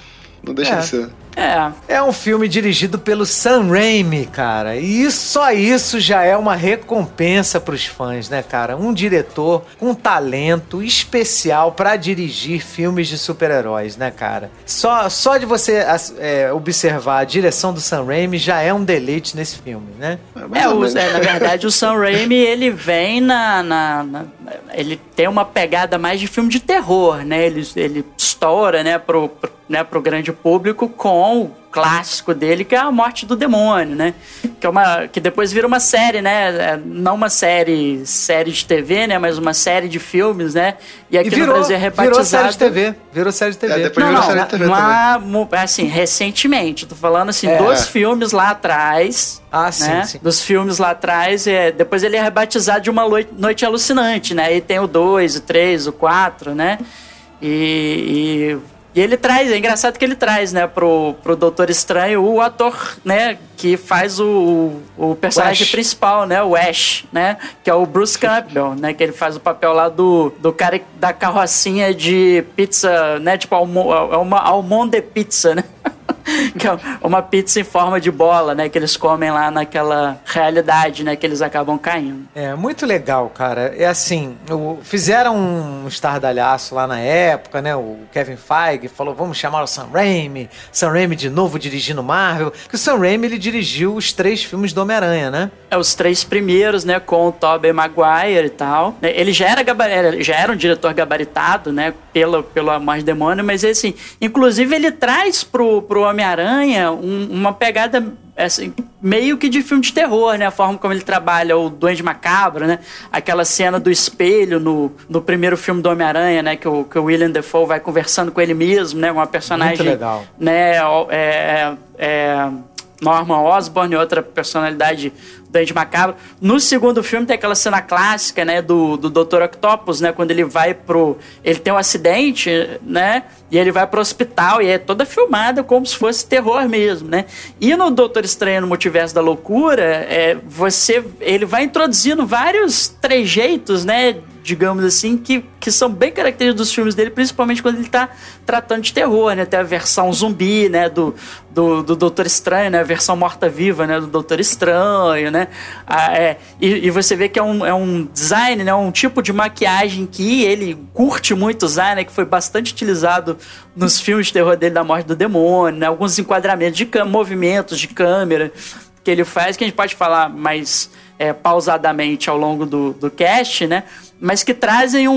[SPEAKER 3] Não deixa
[SPEAKER 1] é.
[SPEAKER 3] de ser.
[SPEAKER 1] É. É um filme dirigido pelo Sam Raimi, cara. E isso, só isso já é uma recompensa pros fãs, né, cara? Um diretor com talento especial para dirigir filmes de super-heróis, né, cara? Só, só de você é, observar a direção do Sam Raimi já é um deleite nesse filme, né?
[SPEAKER 2] É, o, é na verdade, o Sam Raimi, ele vem na, na, na, Ele tem uma pegada mais de filme de terror, né? Ele, ele estoura, né, pro, pro, né, pro grande público com o clássico dele, que é a morte do demônio, né? Que, é uma, que depois vira uma série, né? É, não uma série série de TV, né? Mas uma série de filmes, né?
[SPEAKER 1] E aqui e virou, no Brasil é rebatizado... Virou série de TV. Virou série de TV. É,
[SPEAKER 2] depois não, virou não, série de TV uma, também. Assim, recentemente. Tô falando, assim, é. dos filmes lá atrás...
[SPEAKER 1] Ah, sim,
[SPEAKER 2] né?
[SPEAKER 1] sim.
[SPEAKER 2] Dos filmes lá atrás, é, depois ele é rebatizado de Uma Noite Alucinante, né? E tem o 2, o 3, o 4, né? E, e e ele traz, é engraçado que ele traz, né, pro, pro Doutor Estranho o ator, né, que faz o, o personagem o principal, né, o Ash, né, que é o Bruce Campbell, né, que ele faz o papel lá do, do cara da carrocinha de pizza, né, tipo, almo, é uma almond de pizza, né. que é uma pizza em forma de bola, né? Que eles comem lá naquela realidade, né? Que eles acabam caindo.
[SPEAKER 1] É, muito legal, cara. É assim, o, fizeram um estardalhaço lá na época, né? O Kevin Feige falou, vamos chamar o Sam Raimi. Sam Raimi de novo dirigindo Marvel. Que o Sam Raimi, ele dirigiu os três filmes do Homem-Aranha, né?
[SPEAKER 2] É, os três primeiros, né? Com o Tobey Maguire e tal. Ele já era, já era um diretor gabaritado, né? Pelo, pelo Amor Demônio, mas assim, inclusive ele traz pro, pro Homem Homem-Aranha um, uma pegada assim, meio que de filme de terror, né? A forma como ele trabalha o Duende Macabro, né? Aquela cena do espelho no, no primeiro filme do Homem-Aranha, né? Que o, que o William Defoe vai conversando com ele mesmo, né? Uma personagem... Muito
[SPEAKER 1] legal.
[SPEAKER 2] Né? É, é, é Norman Osborn, outra personalidade Dante Macabro. No segundo filme tem aquela cena clássica, né, do, do Dr. Octopus, né, quando ele vai pro... Ele tem um acidente, né, e ele vai pro hospital e é toda filmada como se fosse terror mesmo, né. E no Doutor Estranho no Multiverso da Loucura, é, você... Ele vai introduzindo vários trejeitos, né, digamos assim, que, que são bem característicos dos filmes dele, principalmente quando ele está tratando de terror, né? Tem a versão zumbi, né? Do, do, do Doutor Estranho, né? A versão morta-viva, né? Do Doutor Estranho, né? Ah, é, e, e, você vê que é um, é um design, né? Um tipo de maquiagem que ele curte muito usar, né? Que foi bastante utilizado nos filmes de terror dele da Morte do Demônio, né? Alguns enquadramentos de movimentos de câmera que ele faz, que a gente pode falar mais é, pausadamente ao longo do, do cast, né? Mas que trazem um,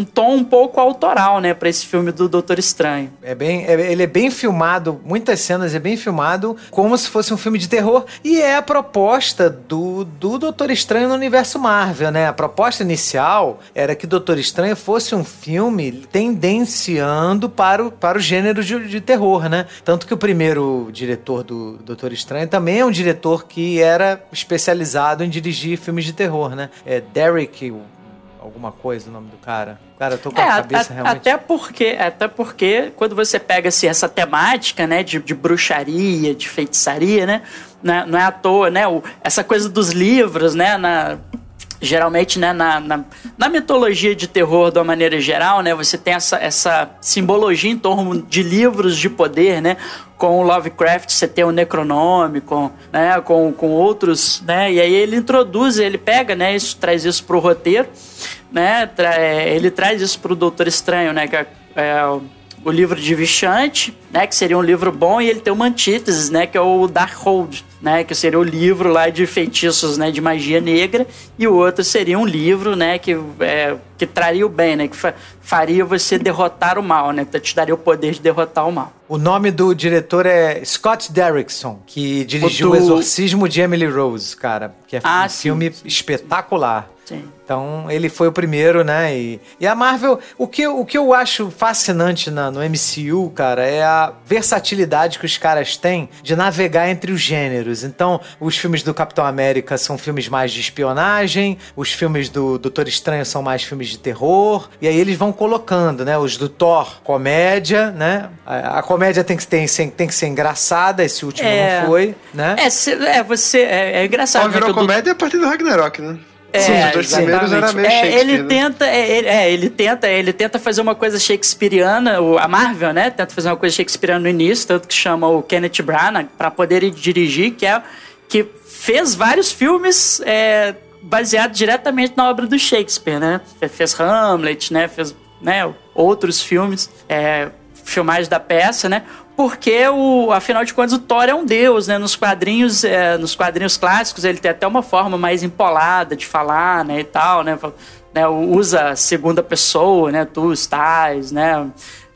[SPEAKER 2] um, tom um pouco autoral, né, para esse filme do Doutor Estranho.
[SPEAKER 1] É bem, é, ele é bem filmado, muitas cenas é bem filmado como se fosse um filme de terror e é a proposta do, do Doutor Estranho no universo Marvel, né? A proposta inicial era que Doutor Estranho fosse um filme tendenciando para o, para o gênero de, de terror, né? Tanto que o primeiro diretor do Doutor Estranho também é um diretor que era especializado em dirigir filmes de terror, né? É Derek alguma coisa o nome do cara. Cara, eu tô com é, a cabeça a, realmente.
[SPEAKER 2] Até porque, até porque quando você pega assim, essa temática, né, de, de bruxaria, de feitiçaria, né, não é, não é à toa, né, o, essa coisa dos livros, né, na, geralmente, né, na, na, na, mitologia de terror de uma maneira geral, né, você tem essa, essa simbologia em torno de livros de poder, né, com o Lovecraft você tem o Necronômico, né, com, com outros, né, e aí ele introduz, ele pega, né, isso, traz isso pro roteiro, né, tra é, ele traz isso pro Doutor Estranho, né, que é, é o livro de Vichante, né, que seria um livro bom, e ele tem uma antítese, né, que é o Darkhold, né, que seria o livro lá de feitiços, né, de magia negra, e o outro seria um livro, né, que, é, que traria o bem, né, que fa faria você derrotar o mal, né, te daria o poder de derrotar o mal.
[SPEAKER 1] O nome do diretor é Scott Derrickson, que dirigiu o, do... o Exorcismo de Emily Rose, cara, que é ah, um sim, filme sim, espetacular.
[SPEAKER 2] Sim.
[SPEAKER 1] Então, ele foi o primeiro, né? E, e a Marvel, o que, o que eu acho fascinante na, no MCU, cara, é a versatilidade que os caras têm de navegar entre os gêneros. Então, os filmes do Capitão América são filmes mais de espionagem, os filmes do Doutor Estranho são mais filmes de terror, e aí eles vão colocando, né? Os do Thor, comédia, né? A, a comédia tem que, tem, tem que ser engraçada, esse último é, não foi, né?
[SPEAKER 2] É, se, é você. É, é engraçado. Só
[SPEAKER 3] virou
[SPEAKER 2] né,
[SPEAKER 3] comédia do... a partir do Ragnarok, né?
[SPEAKER 2] É, Sim, os dois primeiros era meio é, ele né? tenta, é, ele, é, ele tenta, ele tenta fazer uma coisa shakespeariana, a Marvel, né? Tenta fazer uma coisa shakespeariana no início, tanto que chama o Kenneth Branagh para poder dirigir, que é que fez vários filmes é, baseados diretamente na obra do Shakespeare, né? Fez Hamlet, né? Fez né, outros filmes, é, filmagens da peça, né? porque o, afinal de contas o Thor é um deus, né? Nos quadrinhos, é, nos quadrinhos clássicos ele tem até uma forma mais empolada de falar, né, e tal, né? né usa segunda pessoa, né? Tu estás, né?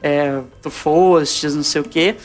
[SPEAKER 2] É, tu fostes, não sei o quê.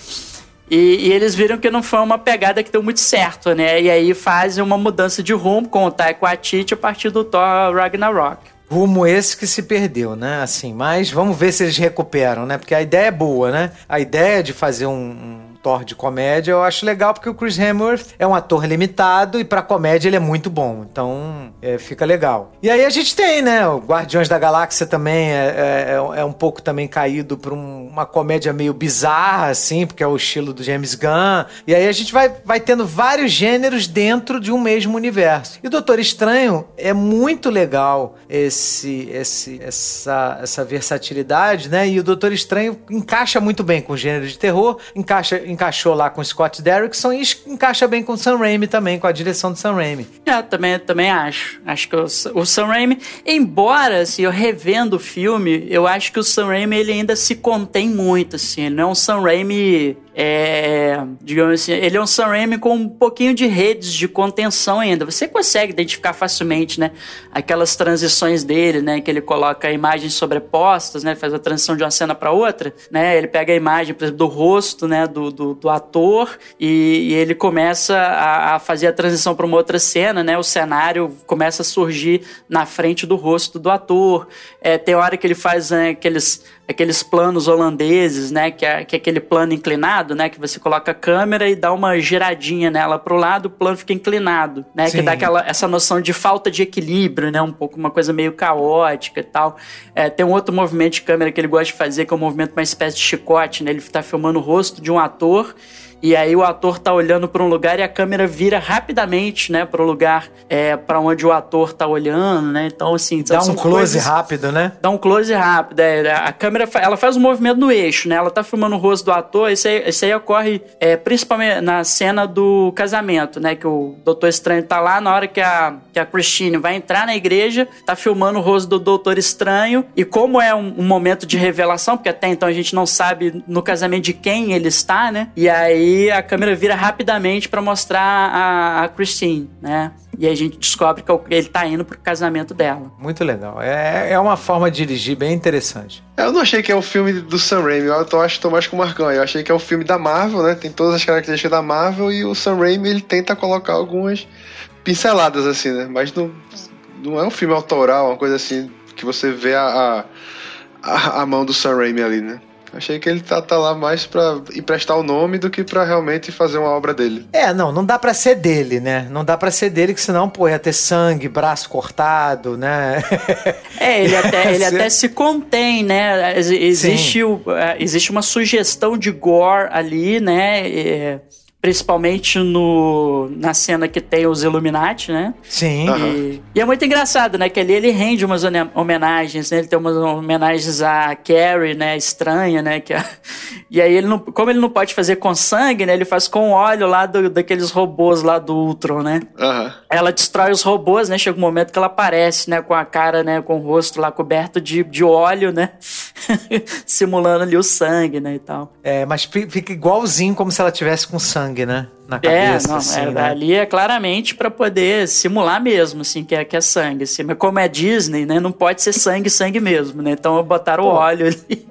[SPEAKER 2] E, e, eles viram que não foi uma pegada que deu muito certo, né? E aí fazem uma mudança de rumo com o Taika Waititi a partir do Thor Ragnarok
[SPEAKER 1] rumo esse que se perdeu, né? Assim, mas vamos ver se eles recuperam, né? Porque a ideia é boa, né? A ideia de fazer um, um Thor de comédia, eu acho legal porque o Chris Hemsworth é um ator limitado e para comédia ele é muito bom. Então, é, fica legal. E aí a gente tem, né? O Guardiões da Galáxia também é, é, é um pouco também caído pra um, uma comédia meio bizarra, assim, porque é o estilo do James Gunn. E aí a gente vai, vai tendo vários gêneros dentro de um mesmo universo. E o Doutor Estranho é muito legal esse, esse, essa, essa versatilidade, né? E o Doutor Estranho encaixa muito bem com o gênero de terror, encaixa encaixou lá com Scott Derrickson e encaixa bem com o Sam Raimi também, com a direção do Sam Raimi.
[SPEAKER 2] É, também, também acho. Acho que o, o Sam Raimi, embora, assim, eu revendo o filme, eu acho que o Sam Raimi, ele ainda se contém muito, assim. Ele não é um Sam Raimi é, digamos assim, ele é um Sam Raimi com um pouquinho de redes de contenção ainda. Você consegue identificar facilmente, né, aquelas transições dele, né, que ele coloca imagens sobrepostas, né, faz a transição de uma cena para outra, né, ele pega a imagem, por exemplo, do rosto, né, do, do, do ator e, e, ele começa a, a fazer a transição para uma outra cena, né, o cenário começa a surgir na frente do rosto do ator. É, tem hora que ele faz né, aqueles aqueles planos holandeses, né? Que é, que é aquele plano inclinado, né? Que você coloca a câmera e dá uma giradinha nela para o lado, o plano fica inclinado, né? Sim. Que dá aquela, essa noção de falta de equilíbrio, né? Um pouco uma coisa meio caótica e tal. É, tem um outro movimento de câmera que ele gosta de fazer, que é um movimento uma espécie de chicote, né? Ele está filmando o rosto de um ator e aí o ator tá olhando para um lugar e a câmera vira rapidamente, né, para o lugar é, para onde o ator tá olhando, né? Então assim,
[SPEAKER 1] dá um close coisas, rápido, né?
[SPEAKER 2] Dá um close rápido. É, a câmera ela faz um movimento no eixo, né? Ela tá filmando o rosto do ator. Isso aí, isso aí ocorre é, principalmente na cena do casamento, né? Que o Doutor Estranho tá lá na hora que a que a Christine vai entrar na igreja, tá filmando o rosto do Doutor Estranho e como é um, um momento de revelação, porque até então a gente não sabe no casamento de quem ele está, né? E aí a câmera vira rapidamente para mostrar a, a Christine, né? E aí a gente descobre que ele tá indo pro casamento dela.
[SPEAKER 1] Muito legal. É, é uma forma de dirigir bem interessante.
[SPEAKER 3] Eu não achei que é um filme do Sam Raimi, eu tô, acho que tô mais com o Marcão. Eu achei que é um filme da Marvel, né? Tem todas as características da Marvel e o Sam Raimi ele tenta colocar algumas pinceladas assim, né? Mas não, não é um filme autoral, uma coisa assim que você vê a, a, a mão do Sam Raimi ali, né? Achei que ele tá, tá lá mais pra emprestar o nome do que pra realmente fazer uma obra dele.
[SPEAKER 1] É, não, não dá pra ser dele, né? Não dá pra ser dele, que senão, pô, ia ter sangue, braço cortado, né?
[SPEAKER 2] É, ele até, ele até se contém, né? Existe, o, é, existe uma sugestão de gore ali, né? É Principalmente no, na cena que tem os Illuminati, né?
[SPEAKER 1] Sim.
[SPEAKER 2] E, e, é muito engraçado, né? Que ali ele rende umas homenagens, né? Ele tem umas homenagens a Carrie, né? Estranha, né? Que, e aí ele não... Como ele não pode fazer com sangue, né? Ele faz com óleo lá do, daqueles robôs lá do Ultron, né?
[SPEAKER 3] Uhum.
[SPEAKER 2] Ela destrói os robôs, né? Chega um momento que ela aparece, né? Com a cara, né? Com o rosto lá coberto de, de óleo, né? Simulando ali o sangue, né? E tal.
[SPEAKER 1] É, mas fica igualzinho como se ela tivesse com sangue sangue, né? Na cabeça,
[SPEAKER 2] é, não,
[SPEAKER 1] assim,
[SPEAKER 2] é,
[SPEAKER 1] né?
[SPEAKER 2] ali é claramente para poder simular mesmo, assim, que é, que é sangue. Assim, mas como é Disney, né? Não pode ser sangue, sangue mesmo, né? Então botaram Pô, o óleo ali.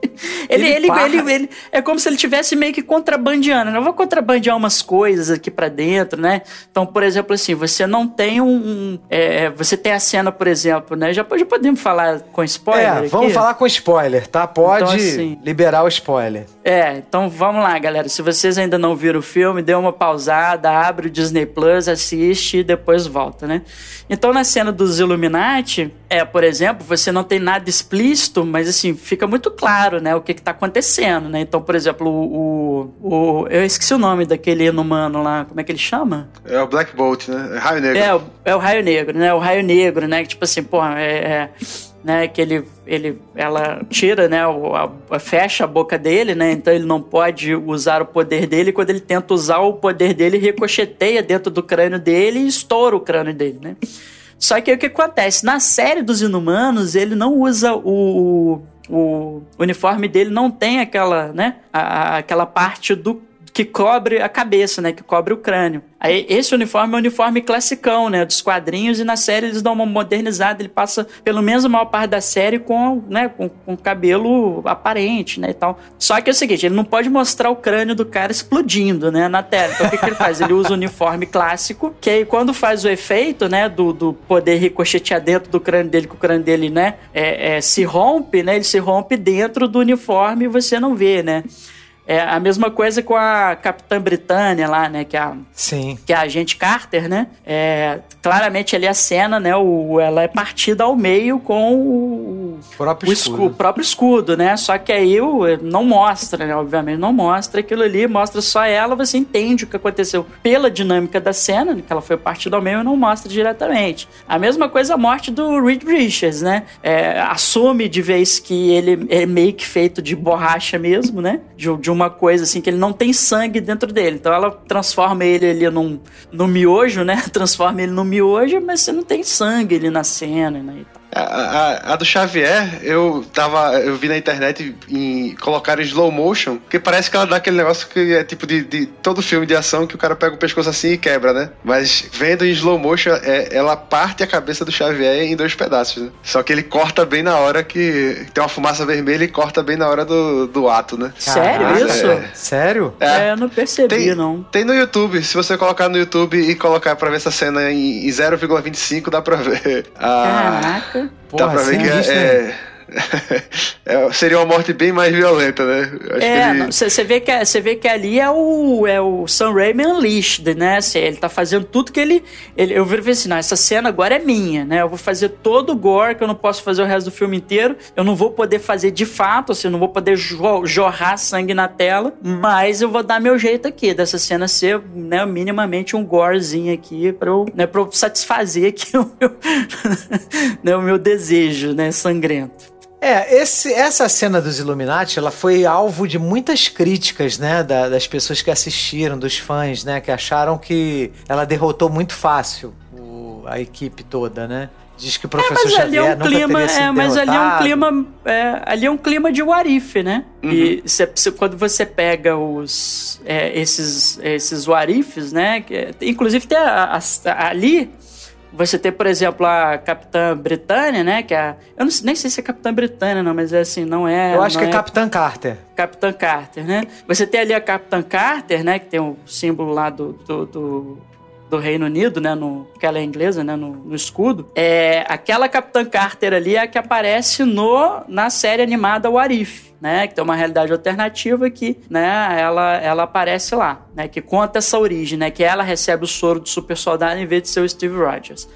[SPEAKER 2] Ele, ele, ele, ele, ele, é como se ele tivesse meio que contrabandeando, né? Eu vou contrabandear umas coisas aqui para dentro, né? Então, por exemplo, assim, você não tem um. um é, você tem a cena, por exemplo, né? Já, já podemos falar com spoiler? É,
[SPEAKER 1] vamos
[SPEAKER 2] aqui?
[SPEAKER 1] falar com spoiler, tá? Pode então, assim, liberar o spoiler.
[SPEAKER 2] É, então vamos lá, galera. Se vocês ainda não viram o filme, dê uma pausada, abre o Disney Plus, assiste e depois volta, né? Então, na cena dos Illuminati, é, por exemplo, você não tem nada explícito, mas assim, fica muito claro, né, o que, que tá acontecendo, né? Então, por exemplo, o, o, Eu esqueci o nome daquele inumano lá, como é que ele chama?
[SPEAKER 3] É o Black Bolt, né? É Raio Negro.
[SPEAKER 2] É, é o Raio Negro, né? O Raio Negro, né? Que, tipo assim, porra, é, é né, que ele, ele, ela tira, né, a, a, fecha a boca dele, né, então ele não pode usar o poder dele. Quando ele tenta usar o poder dele, ricocheteia dentro do crânio dele e estoura o crânio dele, né. Só que aí o que acontece? Na série dos Inumanos, ele não usa o, o, o uniforme dele, não tem aquela, né, a, aquela parte do que cobre a cabeça, né, que cobre o crânio. Aí, esse uniforme é um uniforme classicão, né? Dos quadrinhos, e na série eles dão uma modernizada, ele passa pelo menos a maior parte da série com, né, com, com cabelo aparente, né? E tal. Só que é o seguinte, ele não pode mostrar o crânio do cara explodindo, né? Na tela. Então o que, que ele faz? Ele usa o uniforme clássico, que aí quando faz o efeito, né? Do, do poder ricochetear dentro do crânio dele, que o crânio dele, né? É, é, se rompe, né? Ele se rompe dentro do uniforme e você não vê, né? É a mesma coisa com a Capitã Britânia lá, né? Que é a,
[SPEAKER 1] Sim.
[SPEAKER 2] Que é a agente Carter, né? É, claramente ali a cena, né? O, ela é partida ao meio com o,
[SPEAKER 1] próprio,
[SPEAKER 2] o
[SPEAKER 1] escudo.
[SPEAKER 2] o próprio escudo, né? Só que aí o, não mostra, né? Obviamente não mostra aquilo ali, mostra só ela, você entende o que aconteceu pela dinâmica da cena, que ela foi partida ao meio e não mostra diretamente. A mesma coisa a morte do Reed Richards, né? É, assume de vez que ele é meio que feito de borracha mesmo, né? De, de uma coisa assim, que ele não tem sangue dentro dele. Então ela transforma ele ali num, num miojo, né? Transforma ele num miojo, mas você não tem sangue ali na cena, né?
[SPEAKER 3] A, a, a, do Xavier, eu tava. Eu vi na internet em colocar em slow motion, que parece que ela dá aquele negócio que é tipo de, de, todo filme de ação que o cara pega o pescoço assim e quebra, né? Mas vendo em slow motion, é, ela parte a cabeça do Xavier em dois pedaços, né? Só que ele corta bem na hora que tem uma fumaça vermelha e corta bem na hora do, do ato, né?
[SPEAKER 2] Sério isso?
[SPEAKER 1] É. Sério?
[SPEAKER 2] É, é, eu não percebi,
[SPEAKER 3] tem,
[SPEAKER 2] não.
[SPEAKER 3] Tem no YouTube, se você colocar no YouTube e colocar pra ver essa cena em, em 0,25, dá pra ver.
[SPEAKER 2] A... Caraca.
[SPEAKER 3] Porra, dá pra ver que é, é é, seria uma morte bem mais violenta, né?
[SPEAKER 2] Você é, ele... vê que você vê que ali é o é o Sam Raimi Unleashed, né? Assim, ele tá fazendo tudo que ele, ele eu vi assim, não, essa cena agora é minha, né? Eu vou fazer todo o gore que eu não posso fazer o resto do filme inteiro. Eu não vou poder fazer de fato, assim, eu não vou poder jorrar sangue na tela, mas eu vou dar meu jeito aqui dessa cena ser, né, minimamente um gorezinho aqui para eu, né, para satisfazer aqui o meu, né, o meu desejo, né, sangrento.
[SPEAKER 1] É, esse, essa cena dos Illuminati, ela foi alvo de muitas críticas, né, da, das pessoas que assistiram, dos fãs, né, que acharam que ela derrotou muito fácil o, a equipe toda, né? Diz que o professor é, Xavier é um clima, é,
[SPEAKER 2] mas ali é um clima, é, ali é um clima de Warif, né? Uhum. E cê, cê, quando você pega os é, esses esses Warifs, né? Que, inclusive tem a, a, ali você tem, por exemplo, a Capitã Britânia, né? Que é a, eu não, nem sei se é Capitã Britânia, não, mas é assim, não é.
[SPEAKER 1] Eu acho que é,
[SPEAKER 2] é
[SPEAKER 1] Capitã Carter.
[SPEAKER 2] Capitã Carter, né? Você tem ali a Capitã Carter, né? Que tem o símbolo lá do, do, do do Reino Unido, né, no, que ela é inglesa, né, no, no, escudo, é aquela Capitã Carter ali é a que aparece no na série animada What If, né, que tem uma realidade alternativa que, né, ela, ela aparece lá, né, que conta essa origem, né, que ela recebe o soro do super soldado em vez de ser o Steve Rogers.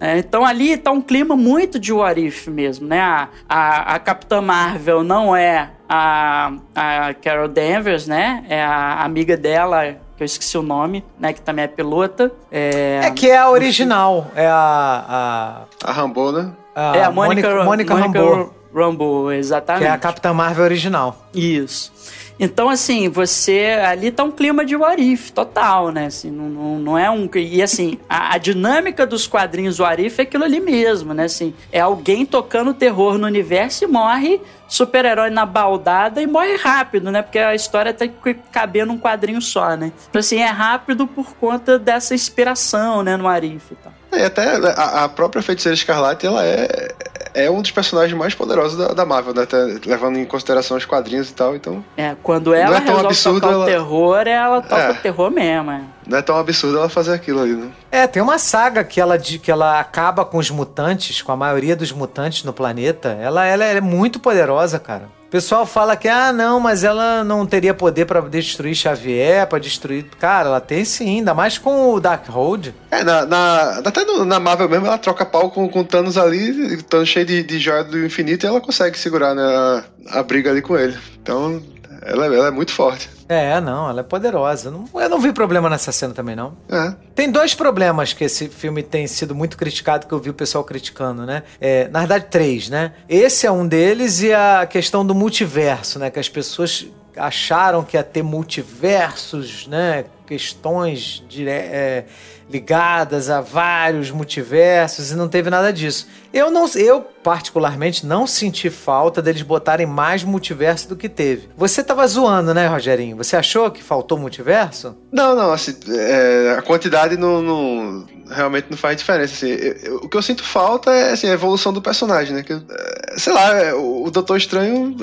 [SPEAKER 2] É, então ali tá um clima muito de What If mesmo, né? A, a, a Capitã Marvel não é a, a Carol Danvers, né? É a amiga dela, que eu esqueci o nome, né? Que também é pilota.
[SPEAKER 1] É, é que é a original. É a.
[SPEAKER 3] A, a Rambo, né?
[SPEAKER 2] A é a Mônica, Mônica, Mônica Rambo. Rambo, exatamente.
[SPEAKER 1] Que é a Capitã Marvel original.
[SPEAKER 2] Isso. Então, assim, você. Ali tá um clima de Warif total, né? Assim, não, não, não é um. E assim, a, a, dinâmica dos quadrinhos Warif é aquilo ali mesmo, né? Assim, é alguém tocando terror no universo e morre super-herói na baldada e morre rápido, né? Porque a história tem que caber num quadrinho só, né? Então, assim, é rápido por conta dessa inspiração, né? No Arif e tal.
[SPEAKER 3] É, e até a, a própria Feiticeira Escarlate, ela é, é um dos personagens mais poderosos da, da Marvel, né? Até levando em consideração os quadrinhos e tal, então...
[SPEAKER 2] É, quando ela é resolve absurdo, tocar ela... o terror, ela toca é. o terror mesmo, é.
[SPEAKER 3] Não é tão absurdo ela fazer aquilo ali, né?
[SPEAKER 1] É, tem uma saga que ela, que ela acaba com os mutantes, com a maioria dos mutantes no planeta. Ela, ela é muito poderosa, cara. Pessoal fala que, ah, não, mas ela não teria poder para destruir Xavier, para destruir. Cara, ela tem sim, ainda mais com o Darkhold.
[SPEAKER 3] É, na, na, até no, na Marvel mesmo, ela troca pau com, com Thanos ali, Thanos cheio de, de joia do infinito, e ela consegue segurar né, a, a briga ali com ele. Então, ela, ela é muito forte.
[SPEAKER 1] É, não, ela é poderosa. eu não vi problema nessa cena também, não. É. Tem dois problemas que esse filme tem sido muito criticado, que eu vi o pessoal criticando, né? É, na verdade, três, né? Esse é um deles e a questão do multiverso, né? Que as pessoas acharam que ia ter multiversos, né? Questões dire... É, ligadas a vários multiversos e não teve nada disso. Eu não, eu particularmente não senti falta deles botarem mais multiverso do que teve. Você tava zoando, né, Rogerinho? Você achou que faltou multiverso?
[SPEAKER 3] Não, não, assim, é, a quantidade não, não, realmente não faz diferença. Assim, eu, eu, o que eu sinto falta é assim, a evolução do personagem, né? Que, é, sei lá, é, o, o Doutor Estranho,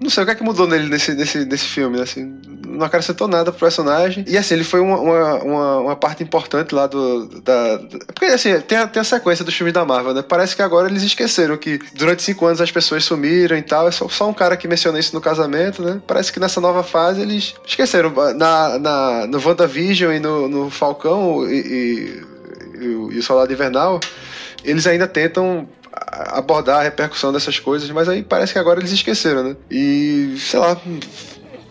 [SPEAKER 3] não sei o que é que mudou nele nesse, nesse, nesse filme, né? assim, não acrescentou nada pro personagem. E assim, ele foi uma, uma, uma, parte importante lá do. Da, porque assim, tem a, tem a sequência dos filmes da Marvel, né? Parece que agora eles esqueceram que durante cinco anos as pessoas sumiram e tal. É só, só um cara que menciona isso no casamento, né? Parece que nessa nova fase eles esqueceram. Na, na, no WandaVision e no, no Falcão e, e, e o Soldado Invernal, eles ainda tentam abordar a repercussão dessas coisas, mas aí parece que agora eles esqueceram, né? E, sei lá,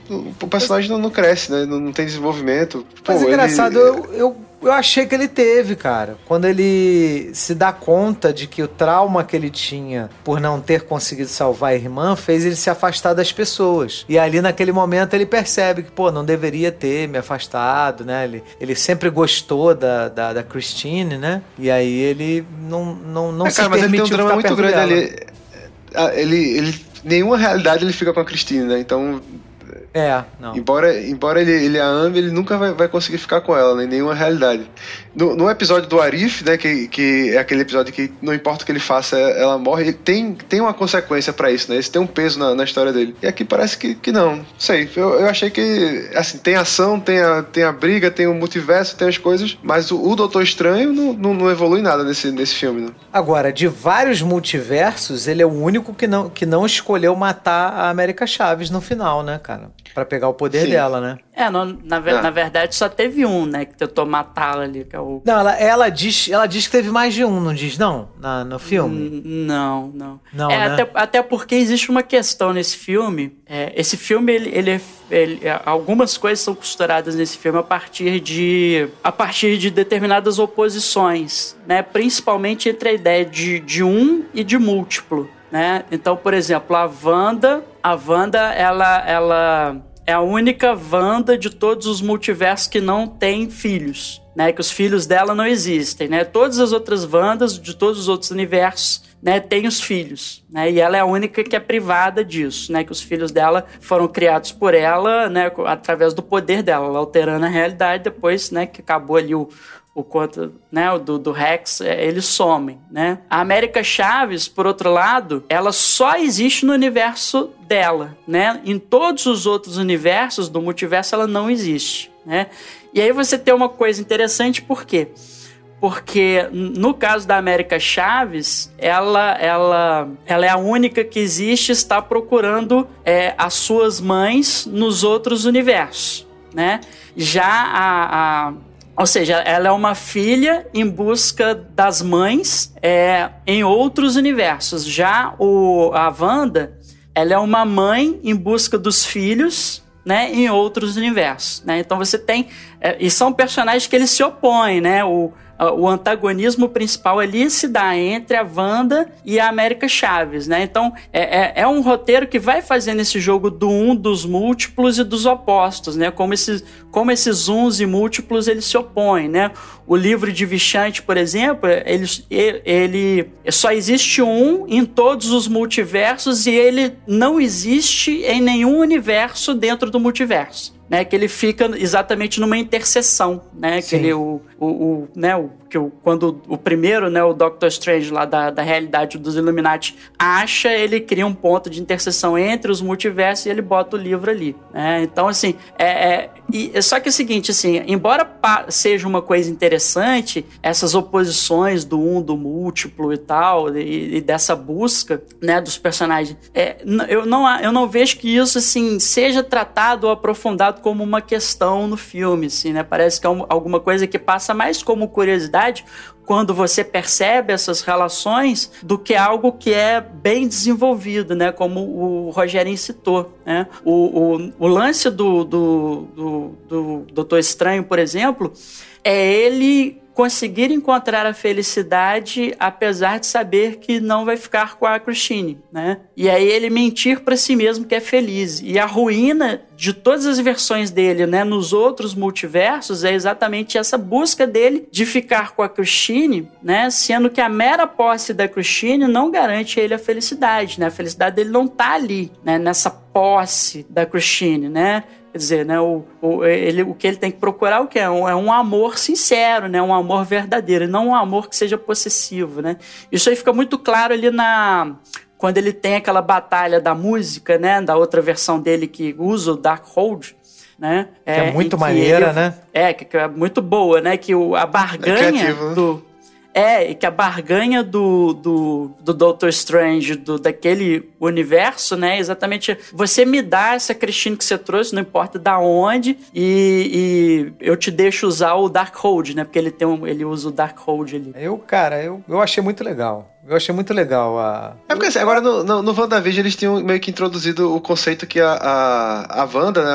[SPEAKER 3] o personagem não, não cresce, né? Não, não tem desenvolvimento.
[SPEAKER 1] Pô, Mas é engraçado, ele... eu, eu eu achei que ele teve, cara. Quando ele se dá conta de que o trauma que ele tinha por não ter conseguido salvar a irmã fez ele se afastar das pessoas. E ali naquele momento ele percebe que, pô, não deveria ter me afastado, né? Ele, ele sempre gostou da, da, da Christine, né? E aí ele não, não, não é, se cara, mas ele tem um drama muito grande ali.
[SPEAKER 3] É, ele, ele, nenhuma realidade ele fica com a Christine, né? Então
[SPEAKER 1] é, não.
[SPEAKER 3] Embora, embora ele, ele a ame, ele nunca vai, vai conseguir ficar com ela, né, em nenhuma realidade. No, no episódio do Arif, né, que, que é aquele episódio que não importa o que ele faça, ela morre, tem, tem uma consequência para isso, né? Isso tem um peso na, na história dele. E aqui parece que, que não. Não sei. Eu, eu achei que, assim, tem ação, tem a, tem a briga, tem o multiverso, tem as coisas, mas o, o Doutor Estranho não, não, não, evolui nada nesse, nesse filme, né?
[SPEAKER 1] Agora, de vários multiversos, ele é o único que não, que não escolheu matar a América Chaves no final, né, cara? Para pegar o poder Sim. dela, né?
[SPEAKER 2] É, não, na, ah. na, verdade só teve um, né, que tentou matá-la ali, que é o...
[SPEAKER 1] Não, ela, ela, diz, ela diz que teve mais de um, não diz não? Na, no filme?
[SPEAKER 2] não, não. Não, é, né? até, até porque existe uma questão nesse filme, é, esse filme, ele, ele, ele, algumas coisas são costuradas nesse filme a partir de, a partir de determinadas oposições, né, principalmente entre a ideia de, de um e de múltiplo. Né? Então, por exemplo, a Wanda, a Wanda, ela, ela é a única Wanda de todos os multiversos que não tem filhos, né? Que os filhos dela não existem, né? Todas as outras Wandas de todos os outros universos, né, têm os filhos, né? E ela é a única que é privada disso, né? Que os filhos dela foram criados por ela, né, através do poder dela, ela alterando a realidade depois, né, que acabou ali o o quanto, né, do, do Rex, é, eles somem, né? A América Chaves, por outro lado, ela só existe no universo dela, né? Em todos os outros universos do multiverso ela não existe, né? E aí você tem uma coisa interessante, por quê? Porque no caso da América Chaves, ela, ela, ela é a única que existe está procurando é, as suas mães nos outros universos, né? Já a, a ou seja, ela é uma filha em busca das mães é, em outros universos. Já o, a Wanda, ela é uma mãe em busca dos filhos né, em outros universos. Né? Então você tem. É, e são personagens que eles se opõem, né? O, o antagonismo principal ali se dá entre a Wanda e a América Chaves, né? Então é, é, é, um roteiro que vai fazendo esse jogo do um, dos múltiplos e dos opostos, né? Como esses, como esses uns e múltiplos eles se opõem, né? O livro de Vichante, por exemplo, ele, ele só existe um em todos os multiversos e ele não existe em nenhum universo dentro do multiverso né? Que ele fica exatamente numa interseção, né? Sim. Que ele, o, o, o, né, o, que o, quando o primeiro, né, o Doctor Strange lá da, da realidade dos Illuminati acha, ele cria um ponto de interseção entre os multiversos e ele bota o livro ali, né? Então, assim, é, é e, só que é o seguinte, assim, embora seja uma coisa interessante, essas oposições do um, do múltiplo e tal, e, e dessa busca, né, dos personagens, é, eu, não, eu não vejo que isso, assim, seja tratado ou aprofundado como uma questão no filme, assim, né? Parece que é um, alguma coisa que passa mais como curiosidade quando você percebe essas relações do que algo que é bem desenvolvido, né? Como o Rogerinho citou, né? O, o, o lance do, do, do, do Doutor Estranho, por exemplo, é ele conseguir encontrar a felicidade apesar de saber que não vai ficar com a Christine, né? E aí ele mentir para si mesmo que é feliz. E a ruína de todas as versões dele, né, nos outros multiversos é exatamente essa busca dele de ficar com a Christine, né, sendo que a mera posse da Christine não garante ele a felicidade, né? A felicidade dele não tá ali, né, nessa posse da Christine, né? Quer dizer, né, o, o, ele, o que ele tem que procurar o que é? Um, é um amor sincero, né, um amor verdadeiro, e não um amor que seja possessivo, né? Isso aí fica muito claro ali na quando ele tem aquela batalha da música, né, da outra versão dele que usa o Darkhold, né?
[SPEAKER 1] Que é, é muito maneira, ele, né?
[SPEAKER 2] É, que, é muito boa, né? Que o, a barganha é do é, e que a barganha do, do, do Doctor Strange, do, daquele universo, né? Exatamente, você me dá essa Christine que você trouxe, não importa da onde, e, e eu te deixo usar o Darkhold, né? Porque ele tem um, ele usa o Darkhold ali.
[SPEAKER 1] Eu, cara, eu, eu achei muito legal. Eu achei muito legal a.
[SPEAKER 3] É porque assim, agora no, no, no WandaVision eles tinham meio que introduzido o conceito que a, a, a Wanda, né,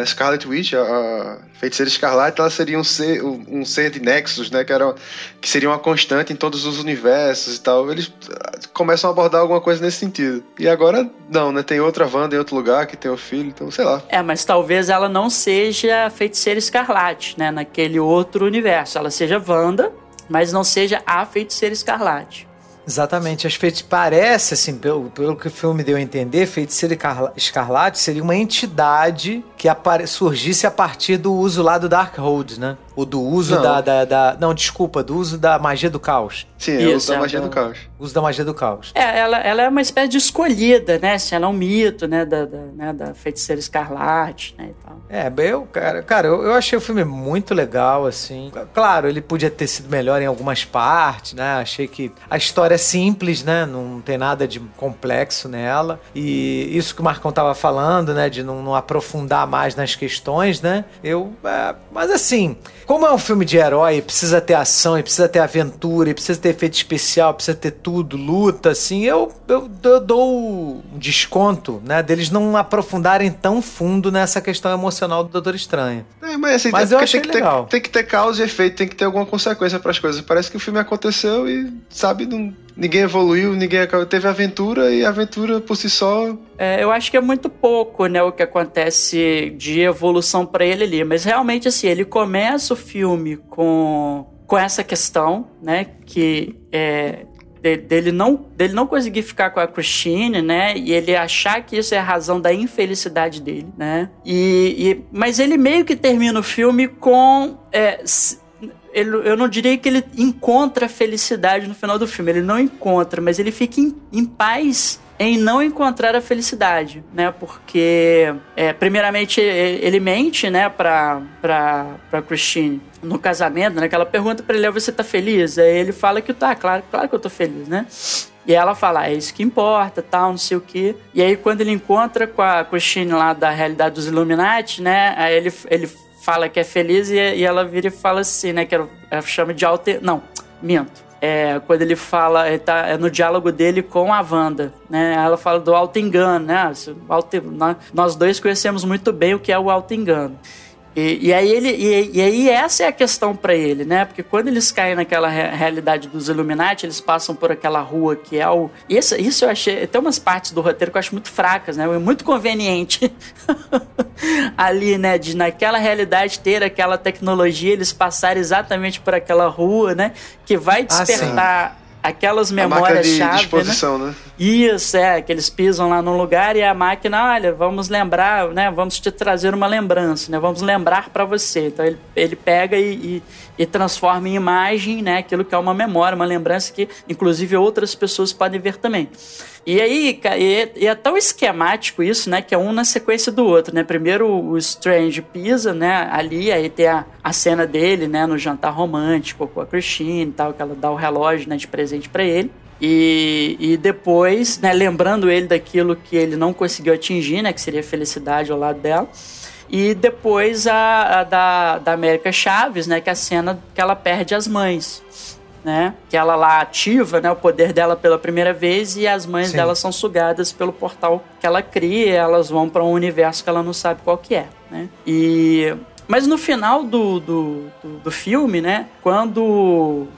[SPEAKER 3] a Scarlet Witch, a, a feiticeira escarlate, ela seria um ser, um ser de nexus, né? Que, era, que seria uma constante em todos os universos e tal. Eles ah, começam a abordar alguma coisa nesse sentido. E agora, não, né? Tem outra Wanda em outro lugar que tem o filho, então sei lá.
[SPEAKER 2] É, mas talvez ela não seja feiticeira escarlate, né? Naquele outro universo. Ela seja Wanda, mas não seja a feiticeira escarlate.
[SPEAKER 1] Exatamente. As feiticeiras. Parece, assim, pelo, pelo que o filme deu a entender, Feiticeira Escarlate seria uma entidade que surgisse a partir do uso lá do Darkhold, né? O do uso da, da, da, Não, desculpa, do uso da magia do caos.
[SPEAKER 3] Sim, é o uso da magia do caos.
[SPEAKER 1] Uso da magia do caos.
[SPEAKER 2] É, ela, ela é uma espécie de escolhida, né? Se ela é um mito, né? Da, da, né? da feiticeira escarlate, né? E tal.
[SPEAKER 1] É, eu, cara, cara eu, eu achei o filme muito legal, assim. Claro, ele podia ter sido melhor em algumas partes, né? Achei que a história é simples, né? Não tem nada de complexo nela. E isso que o Marcão tava falando, né? De não, não aprofundar mais nas questões, né? Eu. É, mas assim. Como é um filme de herói, precisa ter ação, e precisa ter aventura, e precisa ter efeito especial, precisa ter tudo, luta, assim, eu, eu, eu dou um desconto, né, deles não aprofundarem tão fundo nessa questão emocional do Doutor Estranho.
[SPEAKER 3] É, mas assim, mas eu achei tem que legal. Ter, tem que ter causa e efeito, tem que ter alguma consequência para as coisas. Parece que o filme aconteceu e, sabe, não, ninguém evoluiu, ninguém teve aventura e aventura por si só.
[SPEAKER 2] É, eu acho que é muito pouco, né, o que acontece de evolução para ele ali, mas realmente assim, ele começa o filme com com essa questão, né, que é dele não, dele não conseguir ficar com a Christine, né? E ele achar que isso é a razão da infelicidade dele, né? E, e mas ele meio que termina o filme com é, ele, eu não diria que ele encontra felicidade no final do filme, ele não encontra, mas ele fica em, em paz em não encontrar a felicidade, né? Porque, é, primeiramente, ele mente, né, pra, pra, pra Christine no casamento, né? Que ela pergunta pra ele, você tá feliz? Aí ele fala que tá, claro, claro que eu tô feliz, né? E ela fala, ah, é isso que importa, tal, não sei o quê. E aí, quando ele encontra com a Christine lá da realidade dos Illuminati, né? Aí ele, ele fala que é feliz e, e ela vira e fala assim, né? Que ela chama de alter... Não, minto. É, quando ele fala, ele tá, é no diálogo dele com a Wanda, né? Ela fala do auto engano, né? Auto, nós dois conhecemos muito bem o que é o auto engano. E, e, aí ele e, e, aí essa é a questão para ele, né? Porque quando eles caem naquela re realidade dos Illuminati, eles passam por aquela rua que é o isso, isso eu achei tem umas partes do roteiro que eu acho muito fracas, né? É muito conveniente ali, né? De naquela realidade ter aquela tecnologia, eles passarem exatamente por aquela rua, né? Que vai ah, despertar ah, aquelas memórias-chave.
[SPEAKER 3] Né? né?
[SPEAKER 2] Isso, é, que eles pisam lá num lugar e a máquina, olha, vamos lembrar, né? Vamos te trazer uma lembrança, né? Vamos lembrar para você. Então ele, ele pega e, e, e, transforma em imagem, né? Aquilo que é uma memória, uma lembrança que, inclusive, outras pessoas podem ver também. E aí, e é tão esquemático isso, né? Que é um na sequência do outro, né? Primeiro o Strange pisa, né? Ali, aí tem a, a cena dele, né? No jantar romântico com a Christine e tal, que ela dá o relógio, né? De presente para ele. E, e depois, né? Lembrando ele daquilo que ele não conseguiu atingir, né? Que seria a felicidade ao lado dela. E depois a, a da, da América Chaves, né? Que é a cena que ela perde as mães né? Que ela lá ativa, né, o poder dela pela primeira vez e as mães Sim. dela são sugadas pelo portal que ela cria, e elas vão para um universo que ela não sabe qual que é, né? E mas no final do, do, do, do filme, né? Quando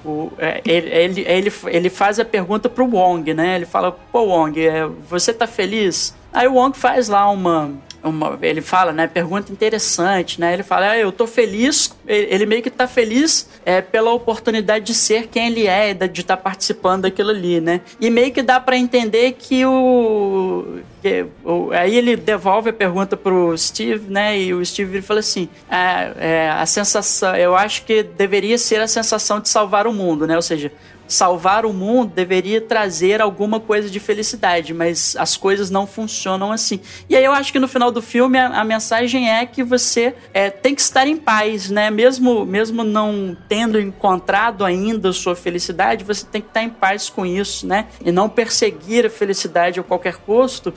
[SPEAKER 2] o, é, ele, ele, ele, faz a pergunta pro Wong, né? Ele fala, pô, Wong, é, você tá feliz? Aí o Wong faz lá uma, uma, ele fala, né, pergunta interessante, né? Ele fala, ah, eu tô feliz, ele meio que tá feliz é, pela oportunidade de ser quem ele é, de estar tá participando daquilo ali, né? E meio que dá para entender que o, que o, aí ele devolve a pergunta pro Steve, né? E o Steve fala assim, é, é, a sensação, eu acho que deveria ser a sensação de salvar o mundo, né? Ou seja, salvar o mundo deveria trazer alguma coisa de felicidade, mas as coisas não funcionam assim. E aí eu acho que no final do filme a, a mensagem é que você é, tem que estar em paz, né? Mesmo, mesmo não tendo encontrado ainda sua felicidade, você tem que estar em paz com isso, né? E não perseguir a felicidade a qualquer custo,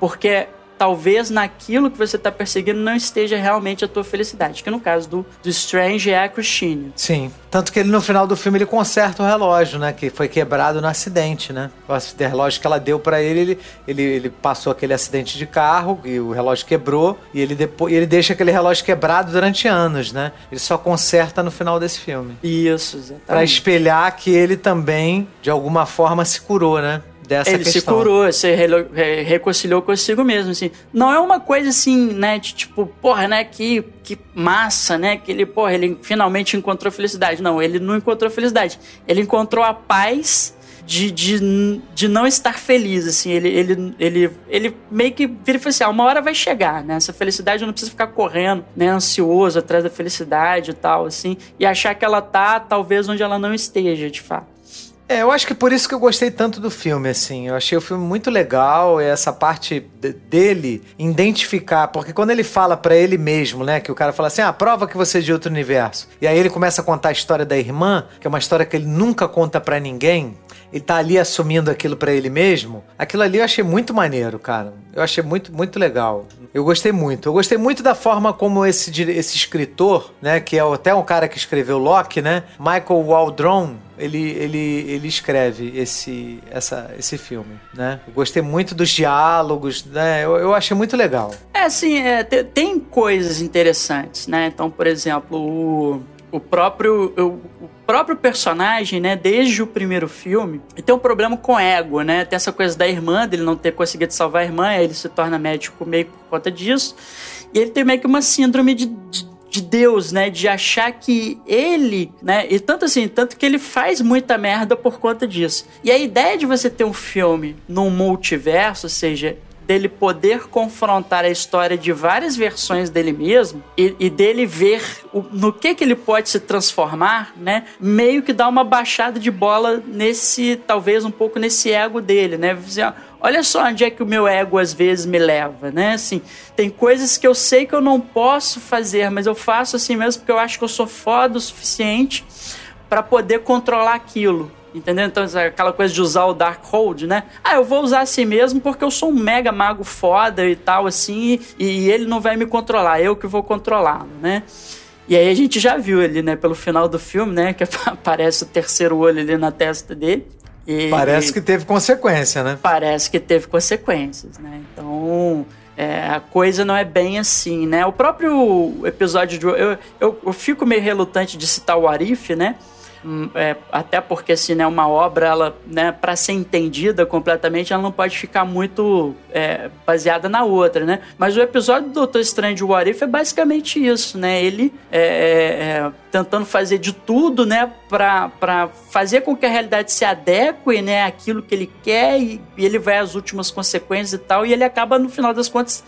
[SPEAKER 2] porque talvez naquilo que você está perseguindo não esteja realmente a tua felicidade. Que no caso do, do Strange é a Christine.
[SPEAKER 1] Sim. Tanto que ele no final do filme ele conserta o relógio, né? Que foi quebrado no acidente, né? O relógio que ela deu para ele, ele, ele, ele, passou aquele acidente de carro e o relógio quebrou e ele depois ele deixa aquele relógio quebrado durante anos, né? Ele só conserta no final desse filme.
[SPEAKER 2] Isso, exatamente.
[SPEAKER 1] Pra espelhar que ele também, de alguma forma, se curou, né? Dessa
[SPEAKER 2] ele
[SPEAKER 1] questão.
[SPEAKER 2] se curou, se re reconciliou consigo mesmo, assim. Não é uma coisa assim, né, de tipo, porra, né, que, que massa, né, que ele, porra, ele finalmente encontrou felicidade. Não, ele não encontrou felicidade. Ele encontrou a paz de, de, de não estar feliz, assim, ele, ele, ele, ele meio que vira e fala assim, ah, uma hora vai chegar, né, essa felicidade não precisa ficar correndo, né, ansioso atrás da felicidade e tal, assim, e achar que ela tá, talvez, onde ela não esteja, de fato.
[SPEAKER 1] É, eu acho que por isso que eu gostei tanto do filme, assim. Eu achei o filme muito legal, essa parte dele identificar, porque quando ele fala para ele mesmo, né, que o cara fala assim: "Ah, prova que você é de outro universo". E aí ele começa a contar a história da irmã, que é uma história que ele nunca conta para ninguém. Ele tá ali assumindo aquilo para ele mesmo. Aquilo ali eu achei muito maneiro, cara. Eu achei muito, muito legal. Eu gostei muito. Eu gostei muito da forma como esse, esse escritor, né, que é até um cara que escreveu Locke, né, Michael Waldron, ele, ele, ele escreve esse, essa, esse filme, né? Eu gostei muito dos diálogos, né? Eu, eu achei muito legal.
[SPEAKER 2] É, assim, é, tem coisas interessantes, né? Então, por exemplo, o, o próprio... O, o próprio personagem, né, desde o primeiro filme, tem um problema com ego, né? Tem essa coisa da irmã, dele não ter conseguido salvar a irmã, aí ele se torna médico meio por conta disso. E ele tem meio que uma síndrome de, de de Deus, né? De achar que ele, né? E tanto assim, tanto que ele faz muita merda por conta disso. E a ideia de você ter um filme num multiverso, ou seja, dele poder confrontar a história de várias versões dele mesmo e, e dele ver o, no que que ele pode se transformar, né? Meio que dá uma baixada de bola nesse, talvez um pouco nesse ego dele, né? olha só onde é que o meu ego às vezes me leva, né? Assim, tem coisas que eu sei que eu não posso fazer, mas eu faço assim mesmo porque eu acho que eu sou foda o suficiente para poder controlar aquilo. Entendeu? Então, aquela coisa de usar o Darkhold, né? Ah, eu vou usar assim mesmo porque eu sou um mega mago foda e tal, assim, e ele não vai me controlar, eu que vou controlá-lo, né? E aí a gente já viu ali, né, pelo final do filme, né, que aparece o terceiro olho ali na testa dele.
[SPEAKER 1] E, parece que teve consequência, né?
[SPEAKER 2] Parece que teve consequências, né? Então, é, a coisa não é bem assim, né? O próprio episódio de. Eu, eu, eu fico meio relutante de citar o Arif, né? Hum, é, até porque assim, né, uma obra, ela, né, para ser entendida completamente, ela não pode ficar muito é, baseada na outra, né? Mas o episódio do Doutor Estranho de What If é basicamente isso, né? Ele é, é, é tentando fazer de tudo, né, para fazer com que a realidade se adeque, né, àquilo que ele quer e, e ele vai às últimas consequências e tal, e ele acaba, no final das contas,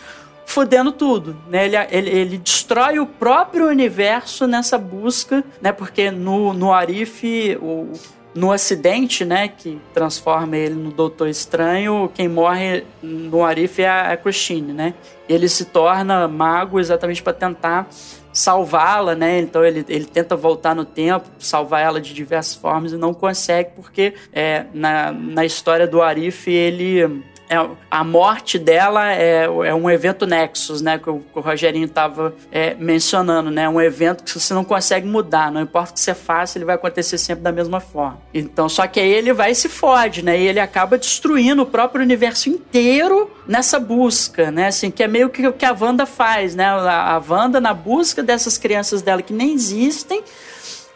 [SPEAKER 2] fudendo tudo, né? Ele, ele, ele, destrói o próprio universo nessa busca, né? Porque no, no Arif, o, no acidente, né, que transforma ele no Doutor Estranho, quem morre no Arif é a, a Christine, né? Ele se torna mago exatamente para tentar salvá-la, né? Então ele, ele tenta voltar no tempo, salvar ela de diversas formas e não consegue porque é, na, na história do Arif ele é, a morte dela é, é um evento Nexus, né? Que o, que o Rogerinho estava é, mencionando, né? Um evento que você não consegue mudar, não importa o que você faça, ele vai acontecer sempre da mesma forma. Então, só que aí ele vai e se fode, né? E ele acaba destruindo o próprio universo inteiro nessa busca, né? Assim, que é meio que o que a Wanda faz, né? A, a Wanda, na busca dessas crianças dela que nem existem,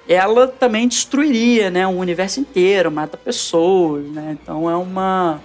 [SPEAKER 2] ela também destruiria, né, um universo inteiro, mata pessoas, né? Então é uma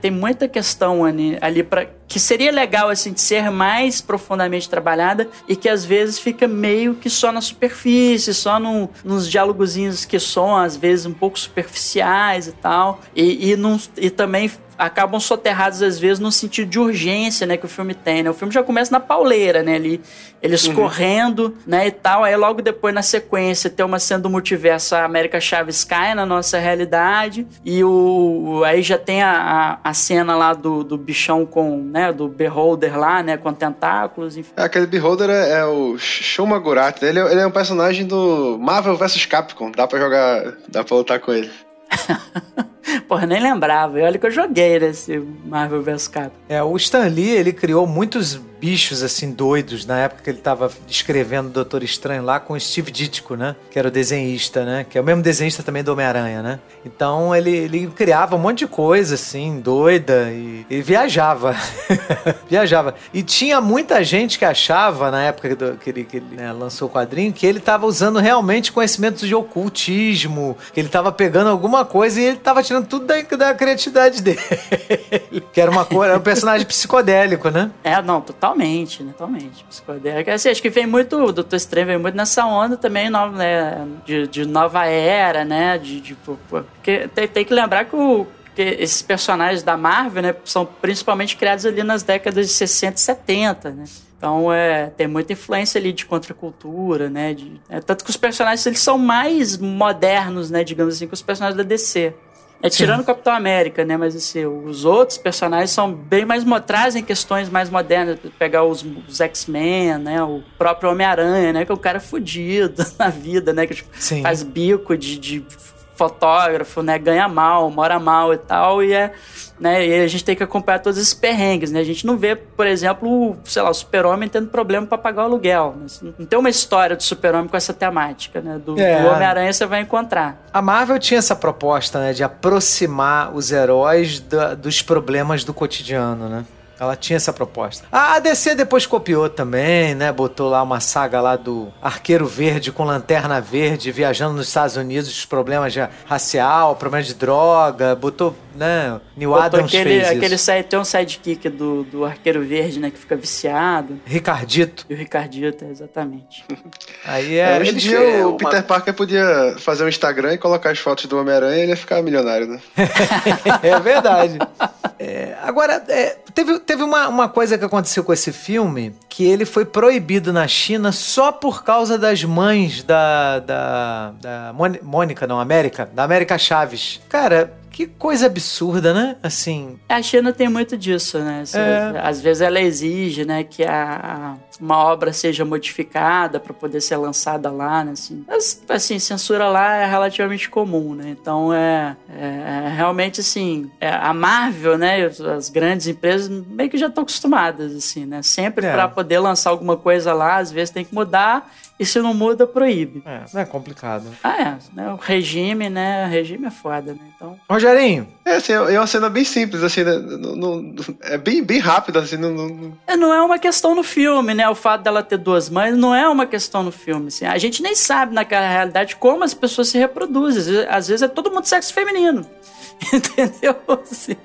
[SPEAKER 2] tem muita questão ali, ali para que seria legal assim de ser mais profundamente trabalhada e que às vezes fica meio que só na superfície, só no, nos diálogozinhos que são às vezes um pouco superficiais e tal, e, e, e também acabam soterrados às vezes no sentido de urgência, né, que o filme tem, né? O filme já começa na pauleira, né, ali, eles uhum. correndo, né, e tal, aí logo depois na sequência tem uma cena do multiverso, a América Chaves cai na nossa realidade e o aí já tem a, a, a cena lá do, do bichão com, né, do Beholder lá, né, com tentáculos, enfim.
[SPEAKER 3] É, aquele Beholder é, é o Shuma Gurati, ele, é, ele é um personagem do Marvel vs Capcom, dá pra jogar, dá pra lutar com ele.
[SPEAKER 2] Porra, nem lembrava. E olha que eu joguei nesse Marvel vs Capcom.
[SPEAKER 1] É, o Stan Lee, ele criou muitos bichos assim doidos na época que ele tava escrevendo Doutor Estranho lá com o Steve Ditko, né? Que era o desenhista, né? Que é o mesmo desenhista também do Homem-Aranha, né? Então ele, ele criava um monte de coisa assim, doida e, e viajava. viajava. E tinha muita gente que achava, na época do, que ele, que ele né, lançou o quadrinho, que ele tava usando realmente conhecimentos de ocultismo, que ele tava pegando alguma coisa e ele tava tirando tudo da, da criatividade dele. que era uma coisa, era um personagem psicodélico, né?
[SPEAKER 2] É, não, totalmente, né? Totalmente. Psicodélico. Assim, acho que vem muito, o Doutor Estranho vem muito nessa onda também, né? De, de nova era, né? De, de, porque tem, tem que lembrar que o, esses personagens da Marvel, né, são principalmente criados ali nas décadas de 60 e 70, né? Então, é, tem muita influência ali de contracultura, né? De, é, tanto que os personagens eles são mais modernos, né? Digamos assim, que os personagens da DC. É tirando o Capitão América, né? Mas assim, os outros personagens são bem mais trazem questões mais modernas. Pegar os, os X-Men, né? O próprio Homem-Aranha, né? Que é um cara fudido na vida, né? Que tipo, faz bico de, de fotógrafo, né? Ganha mal, mora mal e tal. E é né? E a gente tem que acompanhar todos esses perrengues, né? A gente não vê, por exemplo, sei lá, o super-homem tendo problema para pagar o aluguel. Né? Não tem uma história do super-homem com essa temática, né? Do, é. do Homem-Aranha você vai encontrar.
[SPEAKER 1] A Marvel tinha essa proposta, né? De aproximar os heróis da, dos problemas do cotidiano, né? Ela tinha essa proposta. A DC depois copiou também, né? Botou lá uma saga lá do Arqueiro Verde com Lanterna Verde viajando nos Estados Unidos, os problemas de racial, problemas de droga, botou, né? New botou Adams
[SPEAKER 2] aquele,
[SPEAKER 1] fez
[SPEAKER 2] aquele side, tem um sidekick do, do Arqueiro Verde, né? Que fica viciado.
[SPEAKER 1] Ricardito.
[SPEAKER 2] E o Ricardito, exatamente.
[SPEAKER 3] Aí é. é hoje em dia o Peter Parker podia fazer um Instagram e colocar as fotos do Homem-Aranha e ele ia ficar milionário, né?
[SPEAKER 1] é verdade. É, agora, é, teve, teve uma, uma coisa que aconteceu com esse filme, que ele foi proibido na China só por causa das mães da, da, da Mônica, não, América, da América Chaves. Cara, que coisa absurda, né? Assim.
[SPEAKER 2] A China tem muito disso, né? É. Às vezes ela exige, né, que a, uma obra seja modificada para poder ser lançada lá, né? Assim, Mas, assim, censura lá é relativamente comum, né? Então é, é, é realmente assim, é, a Marvel, né, as grandes empresas meio que já estão acostumadas, assim, né? Sempre é. para poder lançar alguma coisa lá, às vezes tem que mudar e se não muda, proíbe.
[SPEAKER 1] É, é complicado.
[SPEAKER 2] Ah, é. Né? O regime, né? O regime é foda, né? Então.
[SPEAKER 1] Rogerinho.
[SPEAKER 3] É, assim, é uma cena bem simples, assim, né? No, no, é bem, bem rápida, assim. No, no...
[SPEAKER 2] É, não é uma questão no filme, né? O fato dela ter duas mães não é uma questão no filme, assim. A gente nem sabe, naquela realidade, como as pessoas se reproduzem. Às vezes é todo mundo sexo feminino. Entendeu? Assim,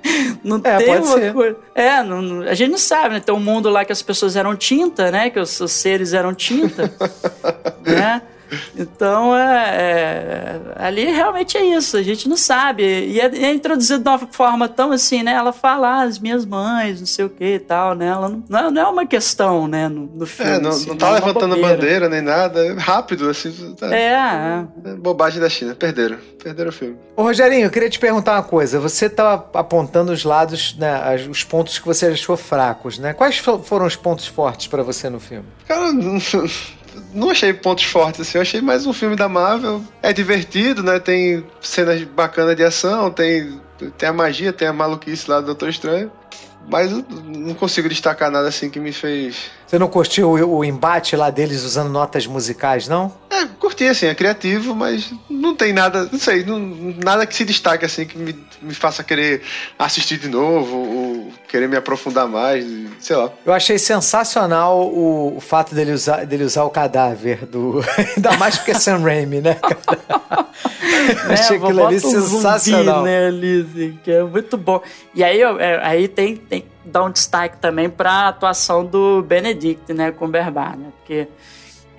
[SPEAKER 2] não é, tem uma ser. coisa. É, não, a gente não sabe, né? Tem um mundo lá que as pessoas eram tinta, né? Que os, os seres eram tinta. né? Então, é, é, ali realmente é isso, a gente não sabe. E é, é, introduzido de uma forma tão assim, né? Ela fala, ah, as minhas mães, não sei o que e tal, né? Ela não, é, não é uma questão, né, no, no filme.
[SPEAKER 3] É, não,
[SPEAKER 2] assim,
[SPEAKER 3] não tá não é levantando bandeira nem nada, é rápido, assim. Tá.
[SPEAKER 2] É, é.
[SPEAKER 3] é. Bobagem da China, perderam, perderam o filme.
[SPEAKER 1] Ô, Rogerinho, eu queria te perguntar uma coisa. Você tá apontando os lados, né, os pontos que você achou fracos, né? Quais foram os pontos fortes para você no filme?
[SPEAKER 3] Cara, não não achei pontos fortes, assim. Eu achei mais um filme da Marvel. É divertido, né? Tem cenas bacanas de ação, tem, tem a magia, tem a maluquice lá do Doutor Estranho. Mas eu não consigo destacar nada assim que me fez.
[SPEAKER 1] Você não curtiu o, o embate lá deles usando notas musicais, não?
[SPEAKER 3] É, curti, assim, é criativo, mas não tem nada, não sei, não, nada que se destaque, assim, que me, me faça querer assistir de novo, ou querer me aprofundar mais, sei lá.
[SPEAKER 1] Eu achei sensacional o, o fato dele usar, dele usar o cadáver do. Ainda mais porque é Sam Raimi, né, cara?
[SPEAKER 2] É, achei aquilo ali sensacional. Zumbi, né, ali, assim, que é muito bom. E aí, é, aí tem, tem que dar um destaque também pra atuação do Benedict, né, com o Berbar, né? Porque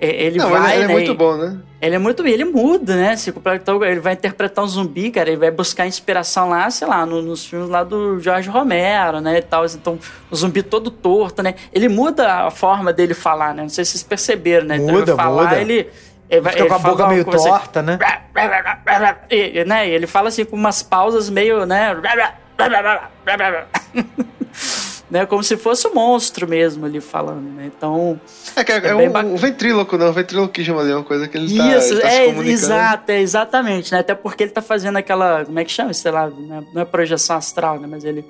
[SPEAKER 2] ele
[SPEAKER 3] Não,
[SPEAKER 2] vai.
[SPEAKER 3] Ele, ele é muito bom, né?
[SPEAKER 2] Ele é muito. Ele muda, né? Se então, ele vai interpretar um zumbi, cara. Ele vai buscar inspiração lá, sei lá, no, nos filmes lá do Jorge Romero, né? E tal. Então, o zumbi todo torto, né? Ele muda a forma dele falar, né? Não sei se vocês perceberam, né?
[SPEAKER 1] Muda, então, ele falar,
[SPEAKER 2] muda. ele. Ele,
[SPEAKER 1] Fica ele com a boca meio torta, né?
[SPEAKER 2] E, né? Ele fala assim com umas pausas meio, né? né? Como se fosse um monstro mesmo ali falando, né? Então.
[SPEAKER 3] É que é, é, é um, um, ventríloco, não. Um ventríloquismo ali é uma coisa que ele tá,
[SPEAKER 2] Isso,
[SPEAKER 3] ele
[SPEAKER 2] tá é, exato, é, exatamente, né? Até porque ele tá fazendo aquela. Como é que chama? Sei lá, né? não é projeção astral, né? Mas ele.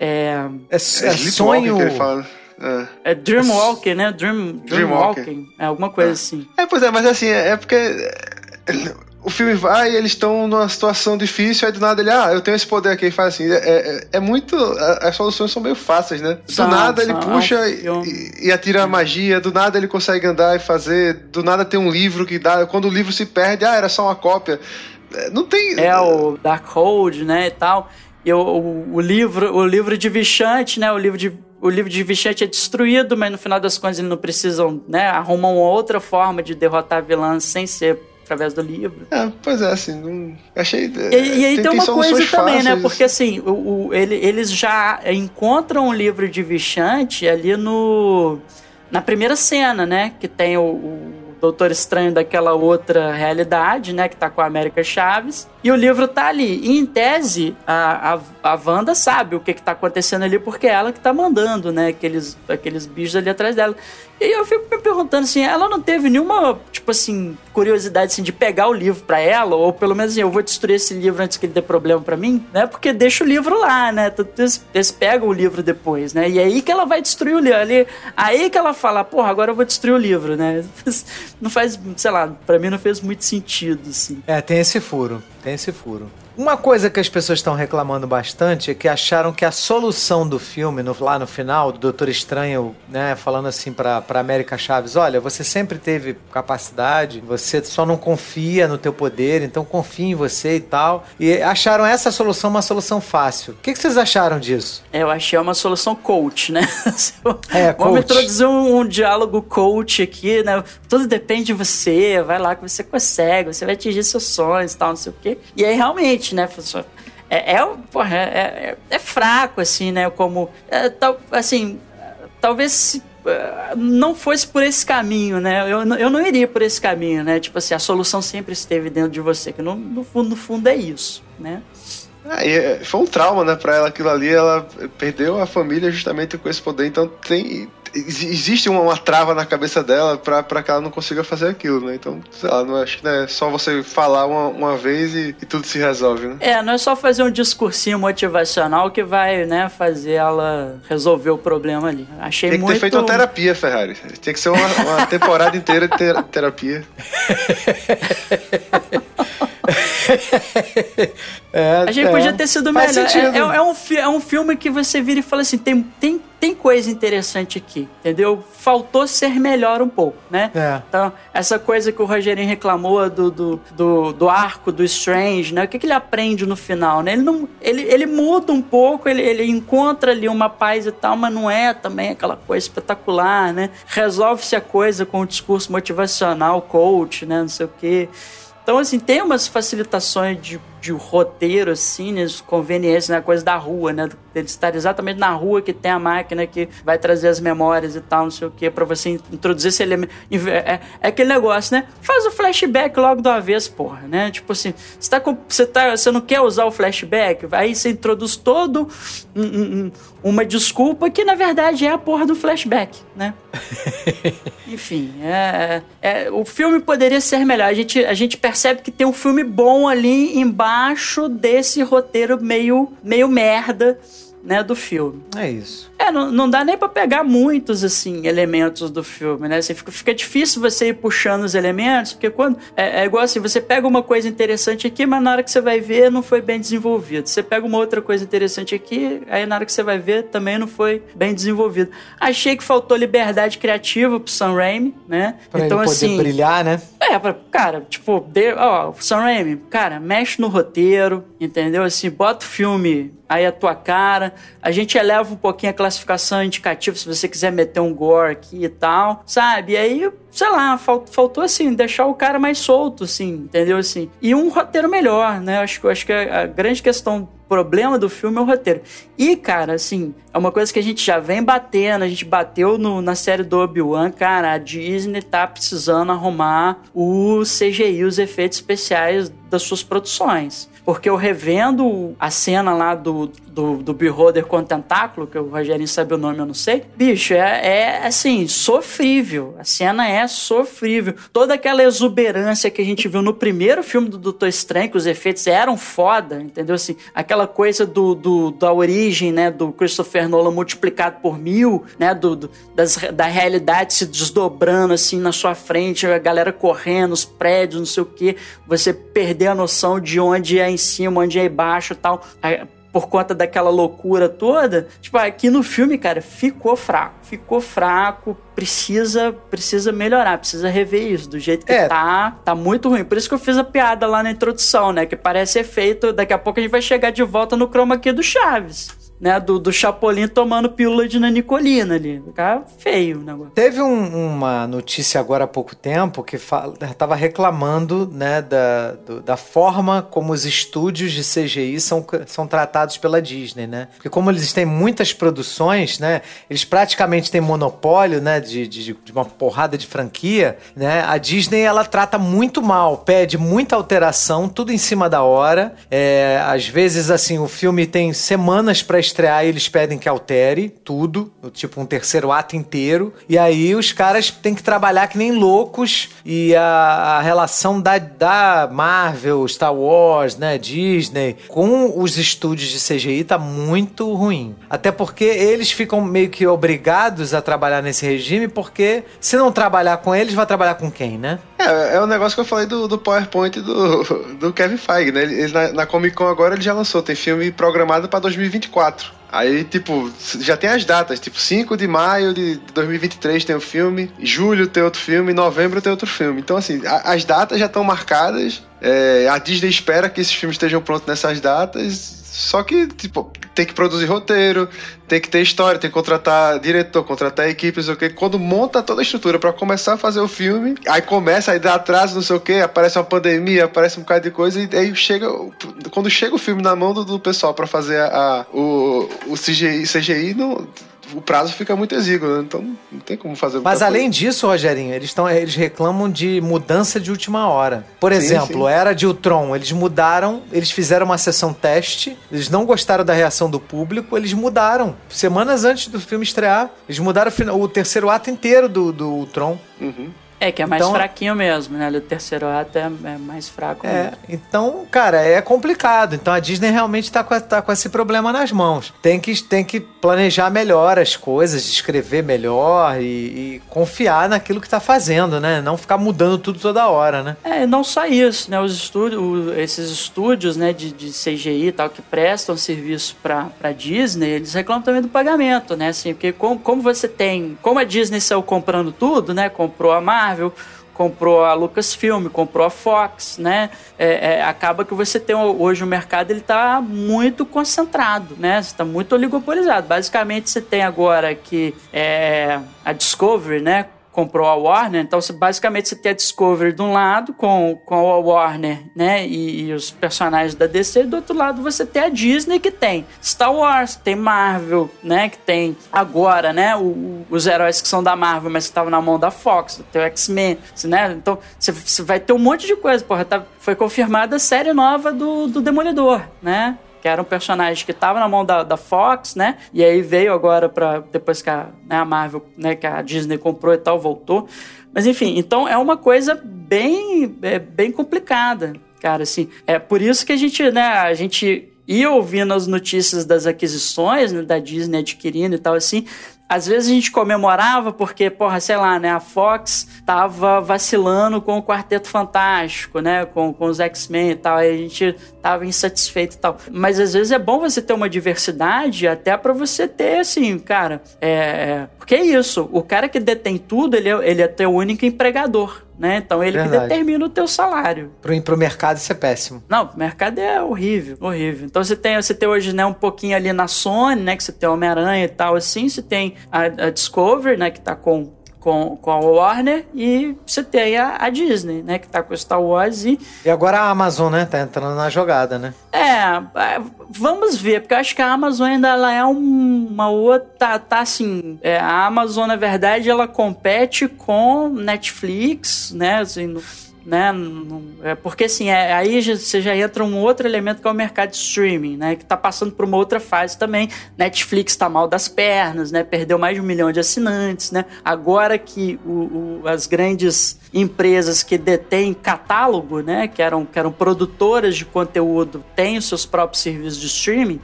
[SPEAKER 2] É,
[SPEAKER 1] é, é sonho.
[SPEAKER 3] Que ele fala.
[SPEAKER 2] É, é Dreamwalking, né? Dream, Dreamwalking. É alguma coisa
[SPEAKER 3] é.
[SPEAKER 2] assim.
[SPEAKER 3] É, pois é, mas assim, é porque o filme vai e eles estão numa situação difícil, aí do nada ele, ah, eu tenho esse poder aqui, e faz assim. É, é, é muito. As soluções são meio fáceis, né? Do nada ele puxa e, e, atira a magia, do nada ele consegue andar e fazer, do nada tem um livro que dá. Quando o livro se perde, ah, era só uma cópia. É, não tem.
[SPEAKER 2] É o Darkhold, né? E tal. E o, o, o livro, o livro de Vichante, né? O livro de o livro de Vichante é destruído, mas no final das contas eles não precisam, né? Arrumam outra forma de derrotar vilãs sem ser através do livro.
[SPEAKER 3] É, pois é, assim, não... achei.
[SPEAKER 2] E, e aí tem, tem uma coisa também, né? Porque assim, o, o ele, eles já encontram o livro de Vichante ali no. Na primeira cena, né? Que tem o, o Doutor Estranho daquela outra realidade, né? Que tá com a América Chaves. E o livro tá ali. E em tese, a, a, a Wanda sabe o que, que tá acontecendo ali, porque é ela que tá mandando, né? Aqueles, aqueles bichos ali atrás dela. E eu fico me perguntando assim, ela não teve nenhuma, tipo assim, curiosidade assim, de pegar o livro para ela, ou pelo menos assim, eu vou destruir esse livro antes que ele dê problema para mim, né? Porque deixa o livro lá, né? Eles, pegam o livro depois, né? E é aí que ela vai destruir o livro. Ali, aí que ela fala, porra, agora eu vou destruir o livro, né? Não faz, sei lá, para mim não fez muito sentido, assim.
[SPEAKER 1] É, tem esse furo, tem esse furo. Uma coisa que as pessoas estão reclamando bastante é que acharam que a solução do filme, no, lá no final, do Doutor Estranho, né, falando assim pra, pra América Chaves, olha, você sempre teve capacidade, você só não confia no teu poder, então confia em você e tal. E acharam essa solução uma solução fácil. O que, que vocês acharam disso?
[SPEAKER 2] É, eu achei uma solução coach, né?
[SPEAKER 1] É,
[SPEAKER 2] coach. Vamos introduzir um, um diálogo coach aqui, né? Tudo depende de você, vai lá que você consegue, você vai atingir seus sonhos e tal, não sei o quê. E aí, realmente, né? É, é, porra, é, é, é fraco, assim, né? Como. É, tal, assim, talvez se é, não fosse por esse caminho, né? Eu, eu não iria por esse caminho, né? Tipo assim, a solução sempre esteve dentro de você, que no, no fundo, no fundo é isso, né?
[SPEAKER 3] É, foi um trauma, né, pra ela aquilo ali, ela perdeu a família justamente com esse poder, então tem, existe uma, uma, trava na cabeça dela pra, pra que ela não consiga fazer aquilo, né? Então, sei lá, não acho que é só você falar uma, uma vez e, e, tudo se resolve, né?
[SPEAKER 2] É, não é só fazer um discursinho motivacional que vai, né, fazer ela resolver o problema ali. Achei
[SPEAKER 3] Tem que
[SPEAKER 2] muito...
[SPEAKER 3] ter feito uma terapia, Ferrari. Tem que ser uma, uma temporada inteira de ter, terapia.
[SPEAKER 2] é, a gente é, podia ter sido melhor. É, é, é, um, é um filme que você vira e fala assim: tem, tem, tem coisa interessante aqui, entendeu? Faltou ser melhor um pouco, né?
[SPEAKER 1] É.
[SPEAKER 2] Então, essa coisa que o Rogerinho reclamou do, do, do, do, arco do Strange, né? O que, que ele aprende no final, né? Ele, não, ele, ele muda um pouco, ele, ele encontra ali uma paz e tal, mas não é também aquela coisa espetacular, né? Resolve-se a coisa com o discurso motivacional, coach, né? Não sei o quê. Então, assim, tem umas facilitações de, de roteiro, assim, né, conveniências, né, coisa da rua, né, de estar exatamente na rua que tem a máquina que vai trazer as memórias e tal, não sei o que, para você introduzir esse elemento. É, é, aquele negócio, né? Faz o flashback logo de uma vez, porra, né? Tipo assim, você, tá com, você, tá, você não quer usar o flashback, aí você introduz todo um, um, uma desculpa que na verdade é a porra do flashback, né? Enfim, é, é, o filme poderia ser melhor. A gente, a gente percebe que tem um filme bom ali embaixo desse roteiro meio, meio merda né, do filme.
[SPEAKER 1] É isso.
[SPEAKER 2] É, não, não dá nem para pegar muitos, assim, elementos do filme, né? Assim, fica, fica difícil você ir puxando os elementos, porque quando... É, é, igual assim, você pega uma coisa interessante aqui, mas na hora que você vai ver, não foi bem desenvolvido. Você pega uma outra coisa interessante aqui, aí na hora que você vai ver, também não foi bem desenvolvido. Achei que faltou liberdade criativa pro Sam Raimi, né?
[SPEAKER 1] Pra então, ele poder assim, brilhar, né?
[SPEAKER 2] É, cara, tipo, de, ó, Sam Raimi, cara, mexe no roteiro, entendeu? Assim, bota o filme aí a tua cara. A gente eleva um pouquinho a classificação indicativa se você quiser meter um gore aqui e tal, sabe? E aí, sei lá, faltou assim, deixar o cara mais solto, assim, entendeu? Assim. E um roteiro melhor, né? Acho, acho que a grande questão problema do filme é o roteiro. E, cara, assim, é uma coisa que a gente já vem batendo, a gente bateu no, na série do Obi-Wan, cara, a Disney tá precisando arrumar o CGI, os efeitos especiais das suas produções. Porque eu revendo a cena lá do, do, do Beholder com o tentáculo, que o Rogerinho sabe o nome, eu não sei. Bicho, é, é assim, sofrível. A cena é sofrível. Toda aquela exuberância que a gente viu no primeiro filme do Doutor Estranho, que os efeitos eram foda, entendeu? Assim, aquela coisa do, do da origem, né, do Christopher Nolan multiplicado por mil, né, do, do das, da realidade se desdobrando assim na sua frente, a galera correndo, os prédios, não sei o que, você perder a noção de onde é em cima, onde é embaixo e tal por conta daquela loucura toda. Tipo, aqui no filme, cara, ficou fraco. Ficou fraco, precisa precisa melhorar, precisa rever isso. Do jeito que é. tá, tá muito ruim. Por isso que eu fiz a piada lá na introdução, né? Que parece efeito. Daqui a pouco a gente vai chegar de volta no chroma aqui do Chaves né, do, do Chapolin tomando pílula de nanicolina ali. Ficar feio o negócio.
[SPEAKER 1] Teve um, uma notícia agora há pouco tempo que estava reclamando né, da, do, da forma como os estúdios de CGI são, são tratados pela Disney, né? Porque como eles têm muitas produções, né? Eles praticamente têm monopólio, né? De, de, de uma porrada de franquia, né? A Disney, ela trata muito mal, pede muita alteração, tudo em cima da hora. É, às vezes, assim, o filme tem semanas para eles pedem que altere tudo, tipo um terceiro ato inteiro. E aí os caras têm que trabalhar que nem loucos. E a, a relação da, da Marvel, Star Wars, né, Disney, com os estúdios de CGI tá muito ruim. Até porque eles ficam meio que obrigados a trabalhar nesse regime, porque se não trabalhar com eles, vai trabalhar com quem, né?
[SPEAKER 3] É, é o negócio que eu falei do, do PowerPoint do, do Kevin Feige, né? Ele na, na Comic Con agora ele já lançou, tem filme programado para 2024. Aí, tipo, já tem as datas, tipo, 5 de maio de 2023 tem um filme, julho tem outro filme, novembro tem outro filme. Então, assim, a, as datas já estão marcadas. É, a Disney espera que esses filmes estejam prontos nessas datas. Só que, tipo, tem que produzir roteiro, tem que ter história, tem que contratar diretor, contratar equipe, não sei o quê. Quando monta toda a estrutura para começar a fazer o filme, aí começa, aí dá atraso, não sei o quê, aparece uma pandemia, aparece um bocado de coisa, e aí chega. Quando chega o filme na mão do, do pessoal para fazer a, a, o, o CGI, CGI não o prazo fica muito exíguo, né? então não tem como fazer
[SPEAKER 1] Mas além coisa. disso, Rogerinho, eles, tão, eles reclamam de mudança de última hora. Por sim, exemplo, sim. era de Ultron, eles mudaram, eles fizeram uma sessão teste, eles não gostaram da reação do público, eles mudaram. Semanas antes do filme estrear, eles mudaram o terceiro ato inteiro do, do Ultron.
[SPEAKER 2] Uhum. É, que é mais então, fraquinho mesmo, né? O terceiro ato é, é mais fraco.
[SPEAKER 1] É, mesmo. então, cara, é complicado. Então a Disney realmente tá com, tá com esse problema nas mãos. Tem que, tem que planejar melhor as coisas, escrever melhor e, e confiar naquilo que tá fazendo, né? Não ficar mudando tudo toda hora, né?
[SPEAKER 2] É, não só isso, né? Os estúdios, esses estúdios, né, de, de CGI e tal, que prestam serviço pra, pra Disney, eles reclamam também do pagamento, né? Assim, porque como, como você tem. Como a Disney saiu comprando tudo, né? Comprou a Marvel Marvel, comprou a Lucasfilm, comprou a Fox, né? É, é, acaba que você tem hoje o mercado ele está muito concentrado, né? Está muito oligopolizado. Basicamente você tem agora que é, a Discovery, né? Comprou a Warner, então você, basicamente você tem a Discovery de um lado com, com a Warner, né, e, e, os personagens da DC, e do outro lado você tem a Disney que tem Star Wars, tem Marvel, né, que tem agora, né, o, os heróis que são da Marvel, mas que estavam na mão da Fox, tem o X-Men, né, então você, você, vai ter um monte de coisa, porra, tá, foi confirmada a série nova do, do Demolidor, né, que era um personagem que estava na mão da, da Fox, né? E aí veio agora para depois que a, né, a Marvel, né, que a Disney comprou e tal, voltou. Mas enfim, então é uma coisa bem, é, bem complicada, cara, assim. É por isso que a gente, né, a gente ia ouvindo as notícias das aquisições, né, da Disney adquirindo e tal assim, às vezes a gente comemorava porque, porra, sei lá, né? A Fox tava vacilando com o Quarteto Fantástico, né? Com, com os X-Men e tal. Aí a gente tava insatisfeito e tal. Mas às vezes é bom você ter uma diversidade até para você ter, assim, cara. É, é, porque é isso. O cara que detém tudo, ele é, ele é teu único empregador né? Então ele Verdade. que determina o teu salário.
[SPEAKER 1] Pro, pro mercado isso é péssimo.
[SPEAKER 2] Não, o mercado é horrível, horrível. Então você tem, você tem hoje, né, um pouquinho ali na Sony, né, que você tem Homem-Aranha e tal assim, você tem a, a Discovery, né, que tá com com, com a Warner e você tem a, a, Disney, né? Que tá com Star Wars e.
[SPEAKER 1] E agora a Amazon, né? Tá entrando na jogada, né?
[SPEAKER 2] É, é vamos ver, porque eu acho que a Amazon ainda ela é um, uma outra. Tá, tá assim. É, a Amazon, na verdade, ela compete com Netflix, né? Assim, no, né? É porque assim, é, aí você já entra um outro elemento que é o mercado de streaming, né? Que tá passando por uma outra fase também. Netflix tá mal das pernas, né? Perdeu mais de um milhão de assinantes, né? Agora que o, o, as grandes empresas que detêm catálogo, né? Que eram, que eram produtoras de conteúdo, têm os seus próprios serviços de streaming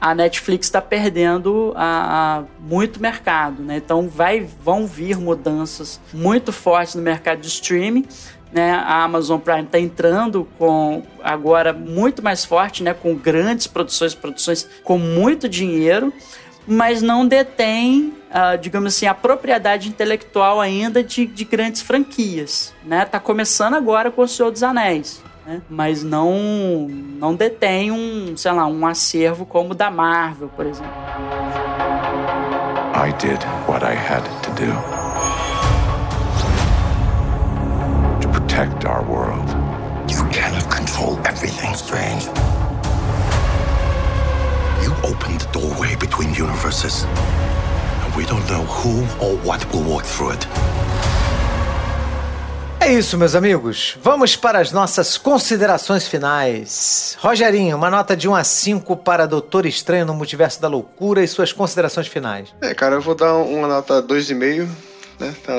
[SPEAKER 2] a Netflix está perdendo a, a, muito mercado, né? Então vai, vão vir mudanças muito fortes no mercado de streaming. Né, a Amazon Prime está entrando com agora muito mais forte, né, com grandes produções, produções com muito dinheiro, mas não detém, uh, digamos assim, a propriedade intelectual ainda de, de grandes franquias. Né? Tá começando agora com o Senhor dos Anéis né? mas não, não detém um, sei lá, um acervo como o da Marvel, por exemplo. I did what I had to do protect our world. You cannot control everything, Strange. You opened the doorway between universes, and we don't know who or what will walk through it. É isso, meus amigos. Vamos para as nossas considerações finais. Rogerinho, uma nota de 1 a 5 para Doutor Estranho no Multiverso da Loucura e suas considerações finais.
[SPEAKER 3] É, cara, eu vou dar uma nota 2,5 né? Tá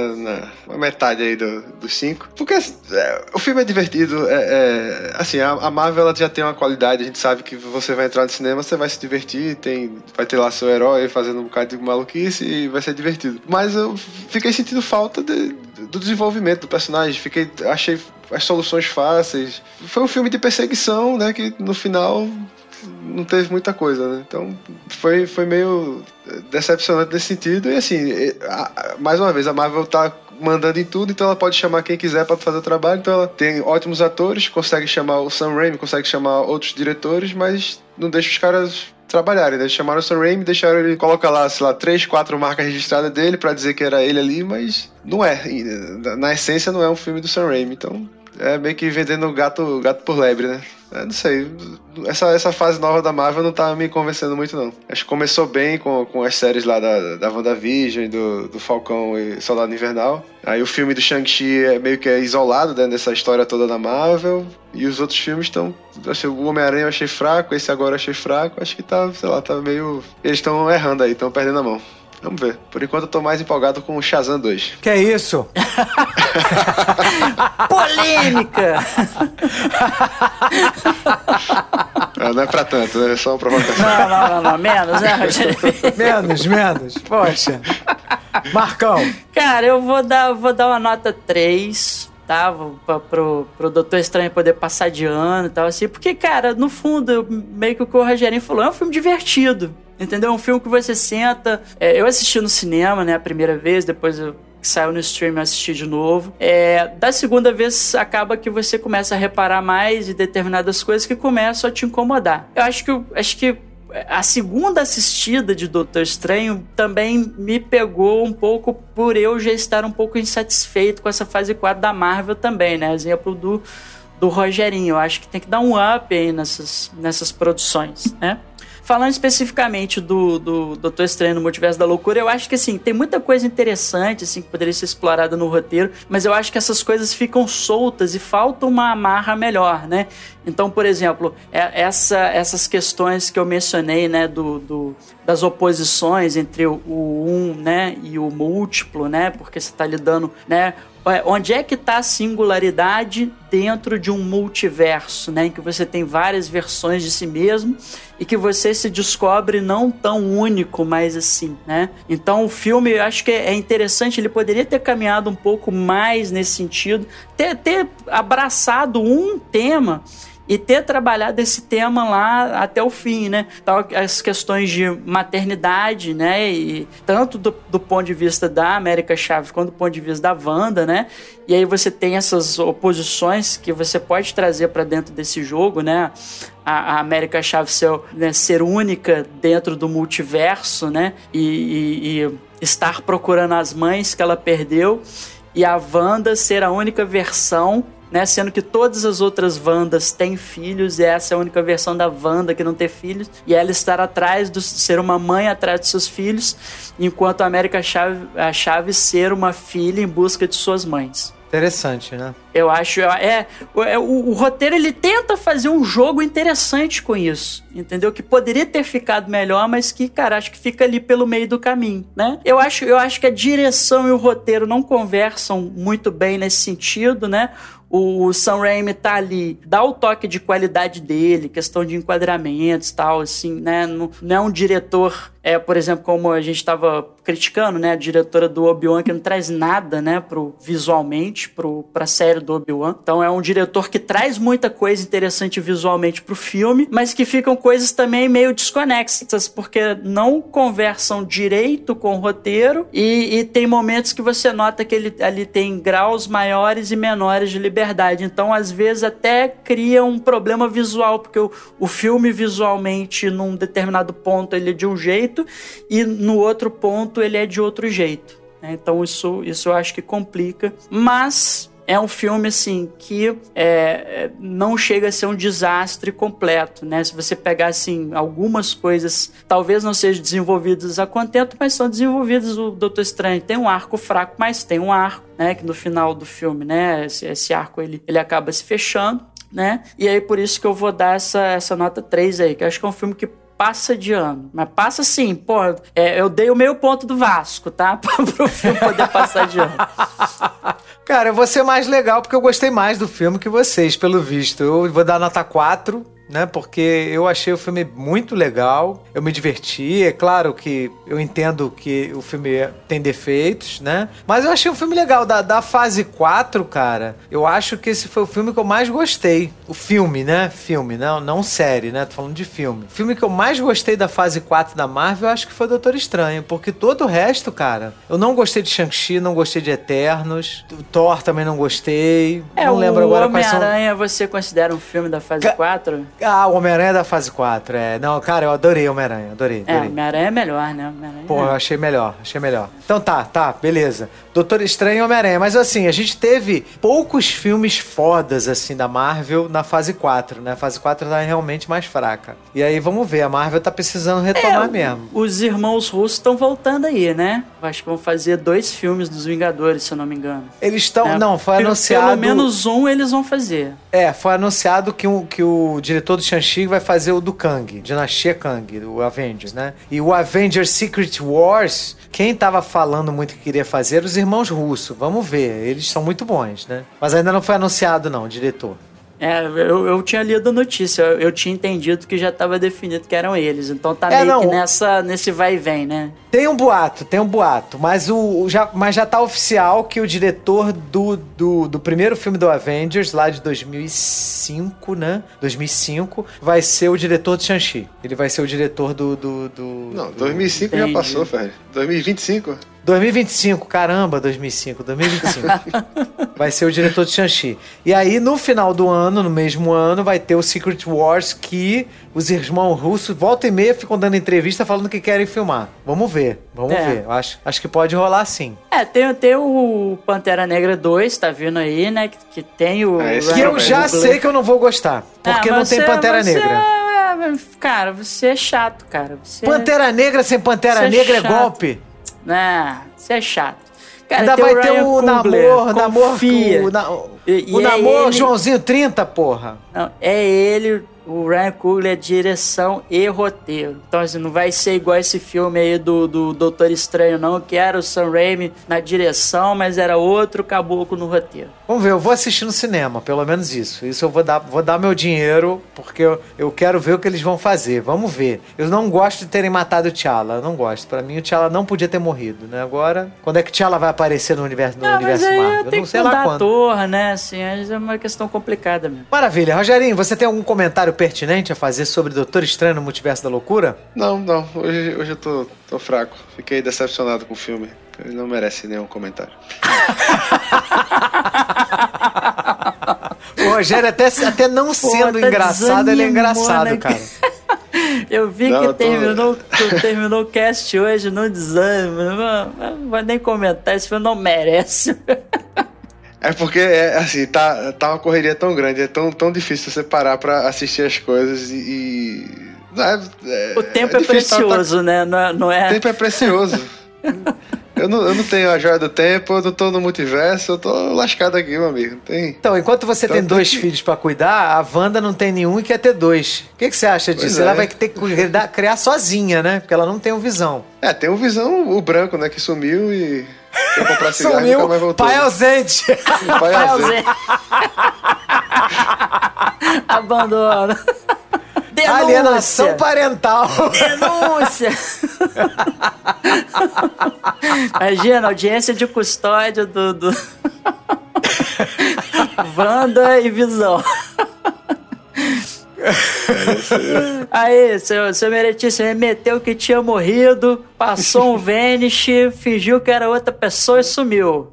[SPEAKER 3] na metade aí do, dos cinco. Porque é, o filme é divertido. É, é assim, a, a, Marvel ela já tem uma qualidade. A gente sabe que você vai entrar no cinema, você vai se divertir. Tem, vai ter lá seu herói fazendo um bocado de maluquice e vai ser divertido. Mas eu fiquei sentindo falta de, do desenvolvimento do personagem. Fiquei, achei as soluções fáceis. Foi um filme de perseguição, né? Que no final não teve muita coisa, né? Então foi, foi meio decepcionante nesse sentido. E assim, mais uma vez, a Marvel tá mandando em tudo, então ela pode chamar quem quiser para fazer o trabalho. Então ela tem ótimos atores, consegue chamar o Sam Raimi, consegue chamar outros diretores, mas não deixa os caras trabalharem, né? Chamaram o Sam Raimi, deixaram ele colocar lá, sei lá, três, quatro marcas registradas dele para dizer que era ele ali, mas não é. Na essência não é um filme do Sam Raimi, então é meio que vendendo gato, gato por lebre, né? É, não sei. Essa, essa fase nova da Marvel não tá me convencendo muito, não. Acho que começou bem com, com as séries lá da, da WandaVision, do, do Falcão e Soldado Invernal. Aí o filme do Shang-Chi é meio que é isolado dentro dessa história toda da Marvel. E os outros filmes estão. O Homem-Aranha eu achei fraco, esse agora eu achei fraco. Acho que tá, sei lá, tá meio. Eles estão errando aí, estão perdendo a mão. Vamos ver. Por enquanto eu tô mais empolgado com o Shazam 2.
[SPEAKER 1] Que é isso?
[SPEAKER 2] Polêmica!
[SPEAKER 3] não, não é pra tanto, né? é só uma provocação.
[SPEAKER 2] Não, não, não, não. Menos, né,
[SPEAKER 1] menos, menos. Poxa. Marcão.
[SPEAKER 2] Cara, eu vou dar, vou dar uma nota 3 tá? Pra, pro, pro Doutor Estranho poder passar de ano e tal, assim. Porque, cara, no fundo, meio que o que o Rogerinho falou, é um filme divertido. Entendeu? É um filme que você senta. É, eu assisti no cinema, né, a primeira vez, depois eu que saiu no stream eu assisti de novo. É, da segunda vez acaba que você começa a reparar mais em determinadas coisas que começam a te incomodar. Eu acho que acho que a segunda assistida de Doutor Estranho também me pegou um pouco por eu já estar um pouco insatisfeito com essa fase 4 da Marvel também, né? Exemplo do, do Rogerinho. Eu acho que tem que dar um up aí nessas, nessas produções, né? Falando especificamente do, do Doutor Estranho no Multiverso da Loucura, eu acho que assim, tem muita coisa interessante assim, que poderia ser explorada no roteiro, mas eu acho que essas coisas ficam soltas e falta uma amarra melhor, né? Então, por exemplo, é, essa, essas questões que eu mencionei, né, do, do das oposições entre o, o um, né, e o múltiplo, né, porque você está lidando, né, onde é que está a singularidade dentro de um multiverso, né, em que você tem várias versões de si mesmo e que você se descobre não tão único, mas assim, né? Então o filme, eu acho que é interessante, ele poderia ter caminhado um pouco mais nesse sentido, ter, ter abraçado um tema e ter trabalhado esse tema lá até o fim, né? Então, as questões de maternidade, né? E tanto do, do ponto de vista da América Chaves quanto do ponto de vista da Wanda, né? E aí você tem essas oposições que você pode trazer para dentro desse jogo, né? A, a América Chaves ser, né, ser única dentro do multiverso, né? E, e, e estar procurando as mães que ela perdeu e a Wanda ser a única versão né? Sendo que todas as outras Wandas têm filhos e essa é a única versão da Wanda que não tem filhos. E ela estar atrás de ser uma mãe atrás de seus filhos, enquanto a América Chave, a Chave ser uma filha em busca de suas mães.
[SPEAKER 1] Interessante, né?
[SPEAKER 2] Eu acho. É, é o, o, roteiro ele tenta fazer um jogo interessante com isso. Entendeu? Que poderia ter ficado melhor, mas que, cara, acho que fica ali pelo meio do caminho, né? Eu acho, eu acho que a direção e o roteiro não conversam muito bem nesse sentido, né? o Sam Raimi tá ali, dá o toque de qualidade dele, questão de enquadramentos tal, assim, né? Não, não é um diretor é, por exemplo, como a gente estava criticando, né, a diretora do Obi-Wan que não traz nada, né, pro visualmente pro pra série do Obi-Wan. Então é um diretor que traz muita coisa interessante visualmente pro filme, mas que ficam coisas também meio desconexas, porque não conversam direito com o roteiro e, e tem momentos que você nota que ele ali tem graus maiores e menores de liberdade. Então, às vezes até cria um problema visual, porque o, o filme visualmente num determinado ponto ele é de um jeito e no outro ponto ele é de outro jeito. Né? Então isso, isso eu acho que complica. Mas é um filme assim que é, é, não chega a ser um desastre completo, né? Se você pegar assim algumas coisas, talvez não sejam desenvolvidas a contento, mas são desenvolvidas. O Doutor Estranho tem um arco fraco, mas tem um arco, né? Que no final do filme, né? Esse, esse arco ele, ele acaba se fechando. Né? E aí por isso que eu vou dar essa, essa nota 3 aí, que eu acho que é um filme que passa de ano. Mas passa sim, pô. É, eu dei o meio ponto do Vasco, tá? Pro filme poder passar de ano.
[SPEAKER 1] Cara, eu vou ser mais legal porque eu gostei mais do filme que vocês, pelo visto. Eu vou dar nota 4 né? Porque eu achei o filme muito legal, eu me diverti. É claro que eu entendo que o filme tem defeitos, né? Mas eu achei um filme legal. Da, da fase 4, cara, eu acho que esse foi o filme que eu mais gostei. O filme, né? Filme, não, não série, né? Tô falando de filme. O filme que eu mais gostei da fase 4 da Marvel, eu acho que foi Doutor Estranho. Porque todo o resto, cara, eu não gostei de Shang-Chi, não gostei de Eternos. O Thor também não gostei.
[SPEAKER 2] É,
[SPEAKER 1] não lembro agora quais são.
[SPEAKER 2] Homem-Aranha você considera um filme da fase Ca 4?
[SPEAKER 1] Ah, o Homem-Aranha da fase 4, é. Não, cara, eu adorei Homem-Aranha, adorei,
[SPEAKER 2] é,
[SPEAKER 1] adorei.
[SPEAKER 2] É, Homem-Aranha é melhor, né?
[SPEAKER 1] Pô, é. eu achei melhor, achei melhor. Então tá, tá, beleza. Doutor Estranho e Homem-Aranha. Mas assim, a gente teve poucos filmes fodas, assim, da Marvel na fase 4, né? A fase 4 tá realmente mais fraca. E aí, vamos ver, a Marvel tá precisando retomar é, mesmo.
[SPEAKER 2] Os irmãos russos estão voltando aí, né? Acho que vão fazer dois filmes dos Vingadores, se eu não me engano.
[SPEAKER 1] Eles estão. É, não, foi anunciado.
[SPEAKER 2] Pelo menos um eles vão fazer.
[SPEAKER 1] É, foi anunciado que, o, que o diretor do Shang-Chi vai fazer o do Kang, Dinastia Kang, o Avengers, né? E o Avengers Secret Wars, quem tava falando muito que queria fazer, os irmãos russos. Vamos ver, eles são muito bons, né? Mas ainda não foi anunciado, não, diretor.
[SPEAKER 2] É, eu, eu tinha lido a notícia, eu, eu tinha entendido que já estava definido que eram eles. Então tá é, meio não, que nessa, nesse vai e vem, né?
[SPEAKER 1] Tem um boato, tem um boato, mas, o, já, mas já tá oficial que o diretor do, do, do primeiro filme do Avengers, lá de 2005, né? 2005, vai ser o diretor do Shang-Chi. Ele vai ser o diretor do. do, do
[SPEAKER 3] Não, 2005 do... já passou, velho. 2025?
[SPEAKER 1] 2025, caramba, 2005, 2025. vai ser o diretor de Shang-Chi. E aí, no final do ano, no mesmo ano, vai ter o Secret Wars que os irmãos russos, volta e meia, ficam dando entrevista falando que querem filmar. Vamos ver, vamos é. ver. Acho, acho que pode rolar sim.
[SPEAKER 2] É, tem, tem o Pantera Negra 2, tá vindo aí, né? Que, que tem o. É,
[SPEAKER 1] que eu já sei que eu não vou gostar. Porque ah, não tem Pantera você, Negra.
[SPEAKER 2] É, cara, você é chato, cara. Você
[SPEAKER 1] Pantera Negra sem Pantera é Negra é golpe.
[SPEAKER 2] Ah, você é chato. Cara,
[SPEAKER 1] Ainda vai ter o namoro, namoro, o, na, o, e, o namoro ele... Joãozinho 30, porra.
[SPEAKER 2] Não, é ele, o Ryan Coogler é direção e roteiro. Então, assim, não vai ser igual esse filme aí do, do Doutor Estranho, não, que era o Sam Raimi na direção, mas era outro caboclo no roteiro.
[SPEAKER 1] Vamos ver, eu vou assistir no cinema, pelo menos isso. Isso eu vou dar, vou dar meu dinheiro, porque eu, eu quero ver o que eles vão fazer. Vamos ver. Eu não gosto de terem matado o T'Challa, não gosto. Para mim, o T'Challa não podia ter morrido, né? Agora, quando é que o T'Challa vai aparecer no universo, no não, universo mas Marvel?
[SPEAKER 2] Eu não sei lá quando. Ator, né? Assim, é uma questão complicada mesmo.
[SPEAKER 1] Maravilha. Rogerinho, você tem algum comentário pertinente a fazer sobre Doutor Estranho no Multiverso da Loucura?
[SPEAKER 3] Não, não. Hoje, hoje eu tô, tô fraco. Fiquei decepcionado com o filme. Ele não merece nenhum comentário.
[SPEAKER 1] o Rogério, até, até não Pô, sendo tá engraçado, ele é engraçado, né? cara.
[SPEAKER 2] Eu vi não, que tô... terminou, terminou o cast hoje no desânimo. Não, não vou nem comentar, esse filme não merece.
[SPEAKER 3] É porque, é, assim, tá, tá uma correria tão grande, é tão, tão difícil você parar pra assistir as coisas e. e
[SPEAKER 2] é, é, o tempo é, é precioso, tá, né? Não é, não é,
[SPEAKER 3] O tempo é precioso. Eu não, eu não tenho a joia do tempo, eu não tô no multiverso, eu tô lascado aqui, meu amigo. Tem...
[SPEAKER 1] Então, enquanto você
[SPEAKER 3] Então
[SPEAKER 1] tem
[SPEAKER 3] tem
[SPEAKER 1] dois
[SPEAKER 3] que-
[SPEAKER 1] filhos pra cuidar, a Wanda não tem nenhum e quer ter dois. O que, que você acha disso?
[SPEAKER 3] Pois
[SPEAKER 1] Ela
[SPEAKER 3] é.
[SPEAKER 1] vai ter que criar, sozinha, né? Porque ela não tem um visão.
[SPEAKER 3] É, tem o Visão, o branco, né, que sumiu e foi comprar cigarro e nunca
[SPEAKER 1] Sumiu,
[SPEAKER 3] mais voltou.
[SPEAKER 1] pai ausente.
[SPEAKER 3] Pai
[SPEAKER 2] Pai
[SPEAKER 3] ausente.
[SPEAKER 2] ausente. Abandona. Denúncia.
[SPEAKER 1] Alienação parental.
[SPEAKER 2] Denúncia! Imagina, audiência de custódia do. do... Wanda e Visão. Aí, seu, seu Meretíssimo, ele meteu que tinha morrido, passou um Vanish, fingiu que era outra pessoa e sumiu.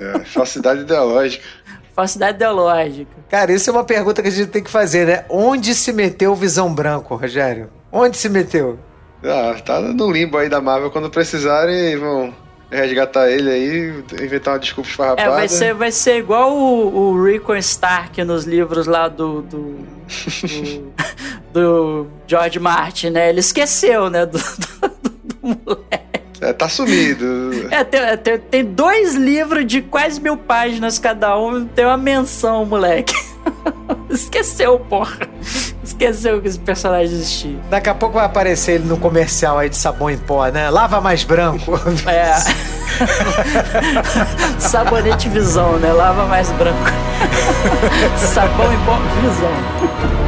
[SPEAKER 3] É, falsidade ideológica.
[SPEAKER 2] Falsidade ideológica.
[SPEAKER 1] Cara, isso é uma pergunta que a gente tem que fazer, né? Onde se meteu o Visão Branco, Rogério? Onde se meteu?
[SPEAKER 3] Ah, tá no limbo aí da Marvel. Quando precisarem, vão resgatar ele aí, inventar uma desculpa
[SPEAKER 2] É,
[SPEAKER 3] esfarrapada.
[SPEAKER 2] vai ser, vai ser igual o, o Rickon Stark nos livros lá do. do, do, do George Martin, né? Ele esqueceu, né? Do, do, do moleque.
[SPEAKER 3] É, tá sumido.
[SPEAKER 2] É, tem, é, tem, tem dois livros de quase mil páginas cada um, tem uma menção, moleque. Esqueceu, porra. Esqueceu que esse personagem existia.
[SPEAKER 1] Daqui a pouco vai aparecer ele no comercial aí de sabão em pó, né? Lava mais branco.
[SPEAKER 2] É. Sabonete visão, né? Lava mais branco. Sabão em pó visão.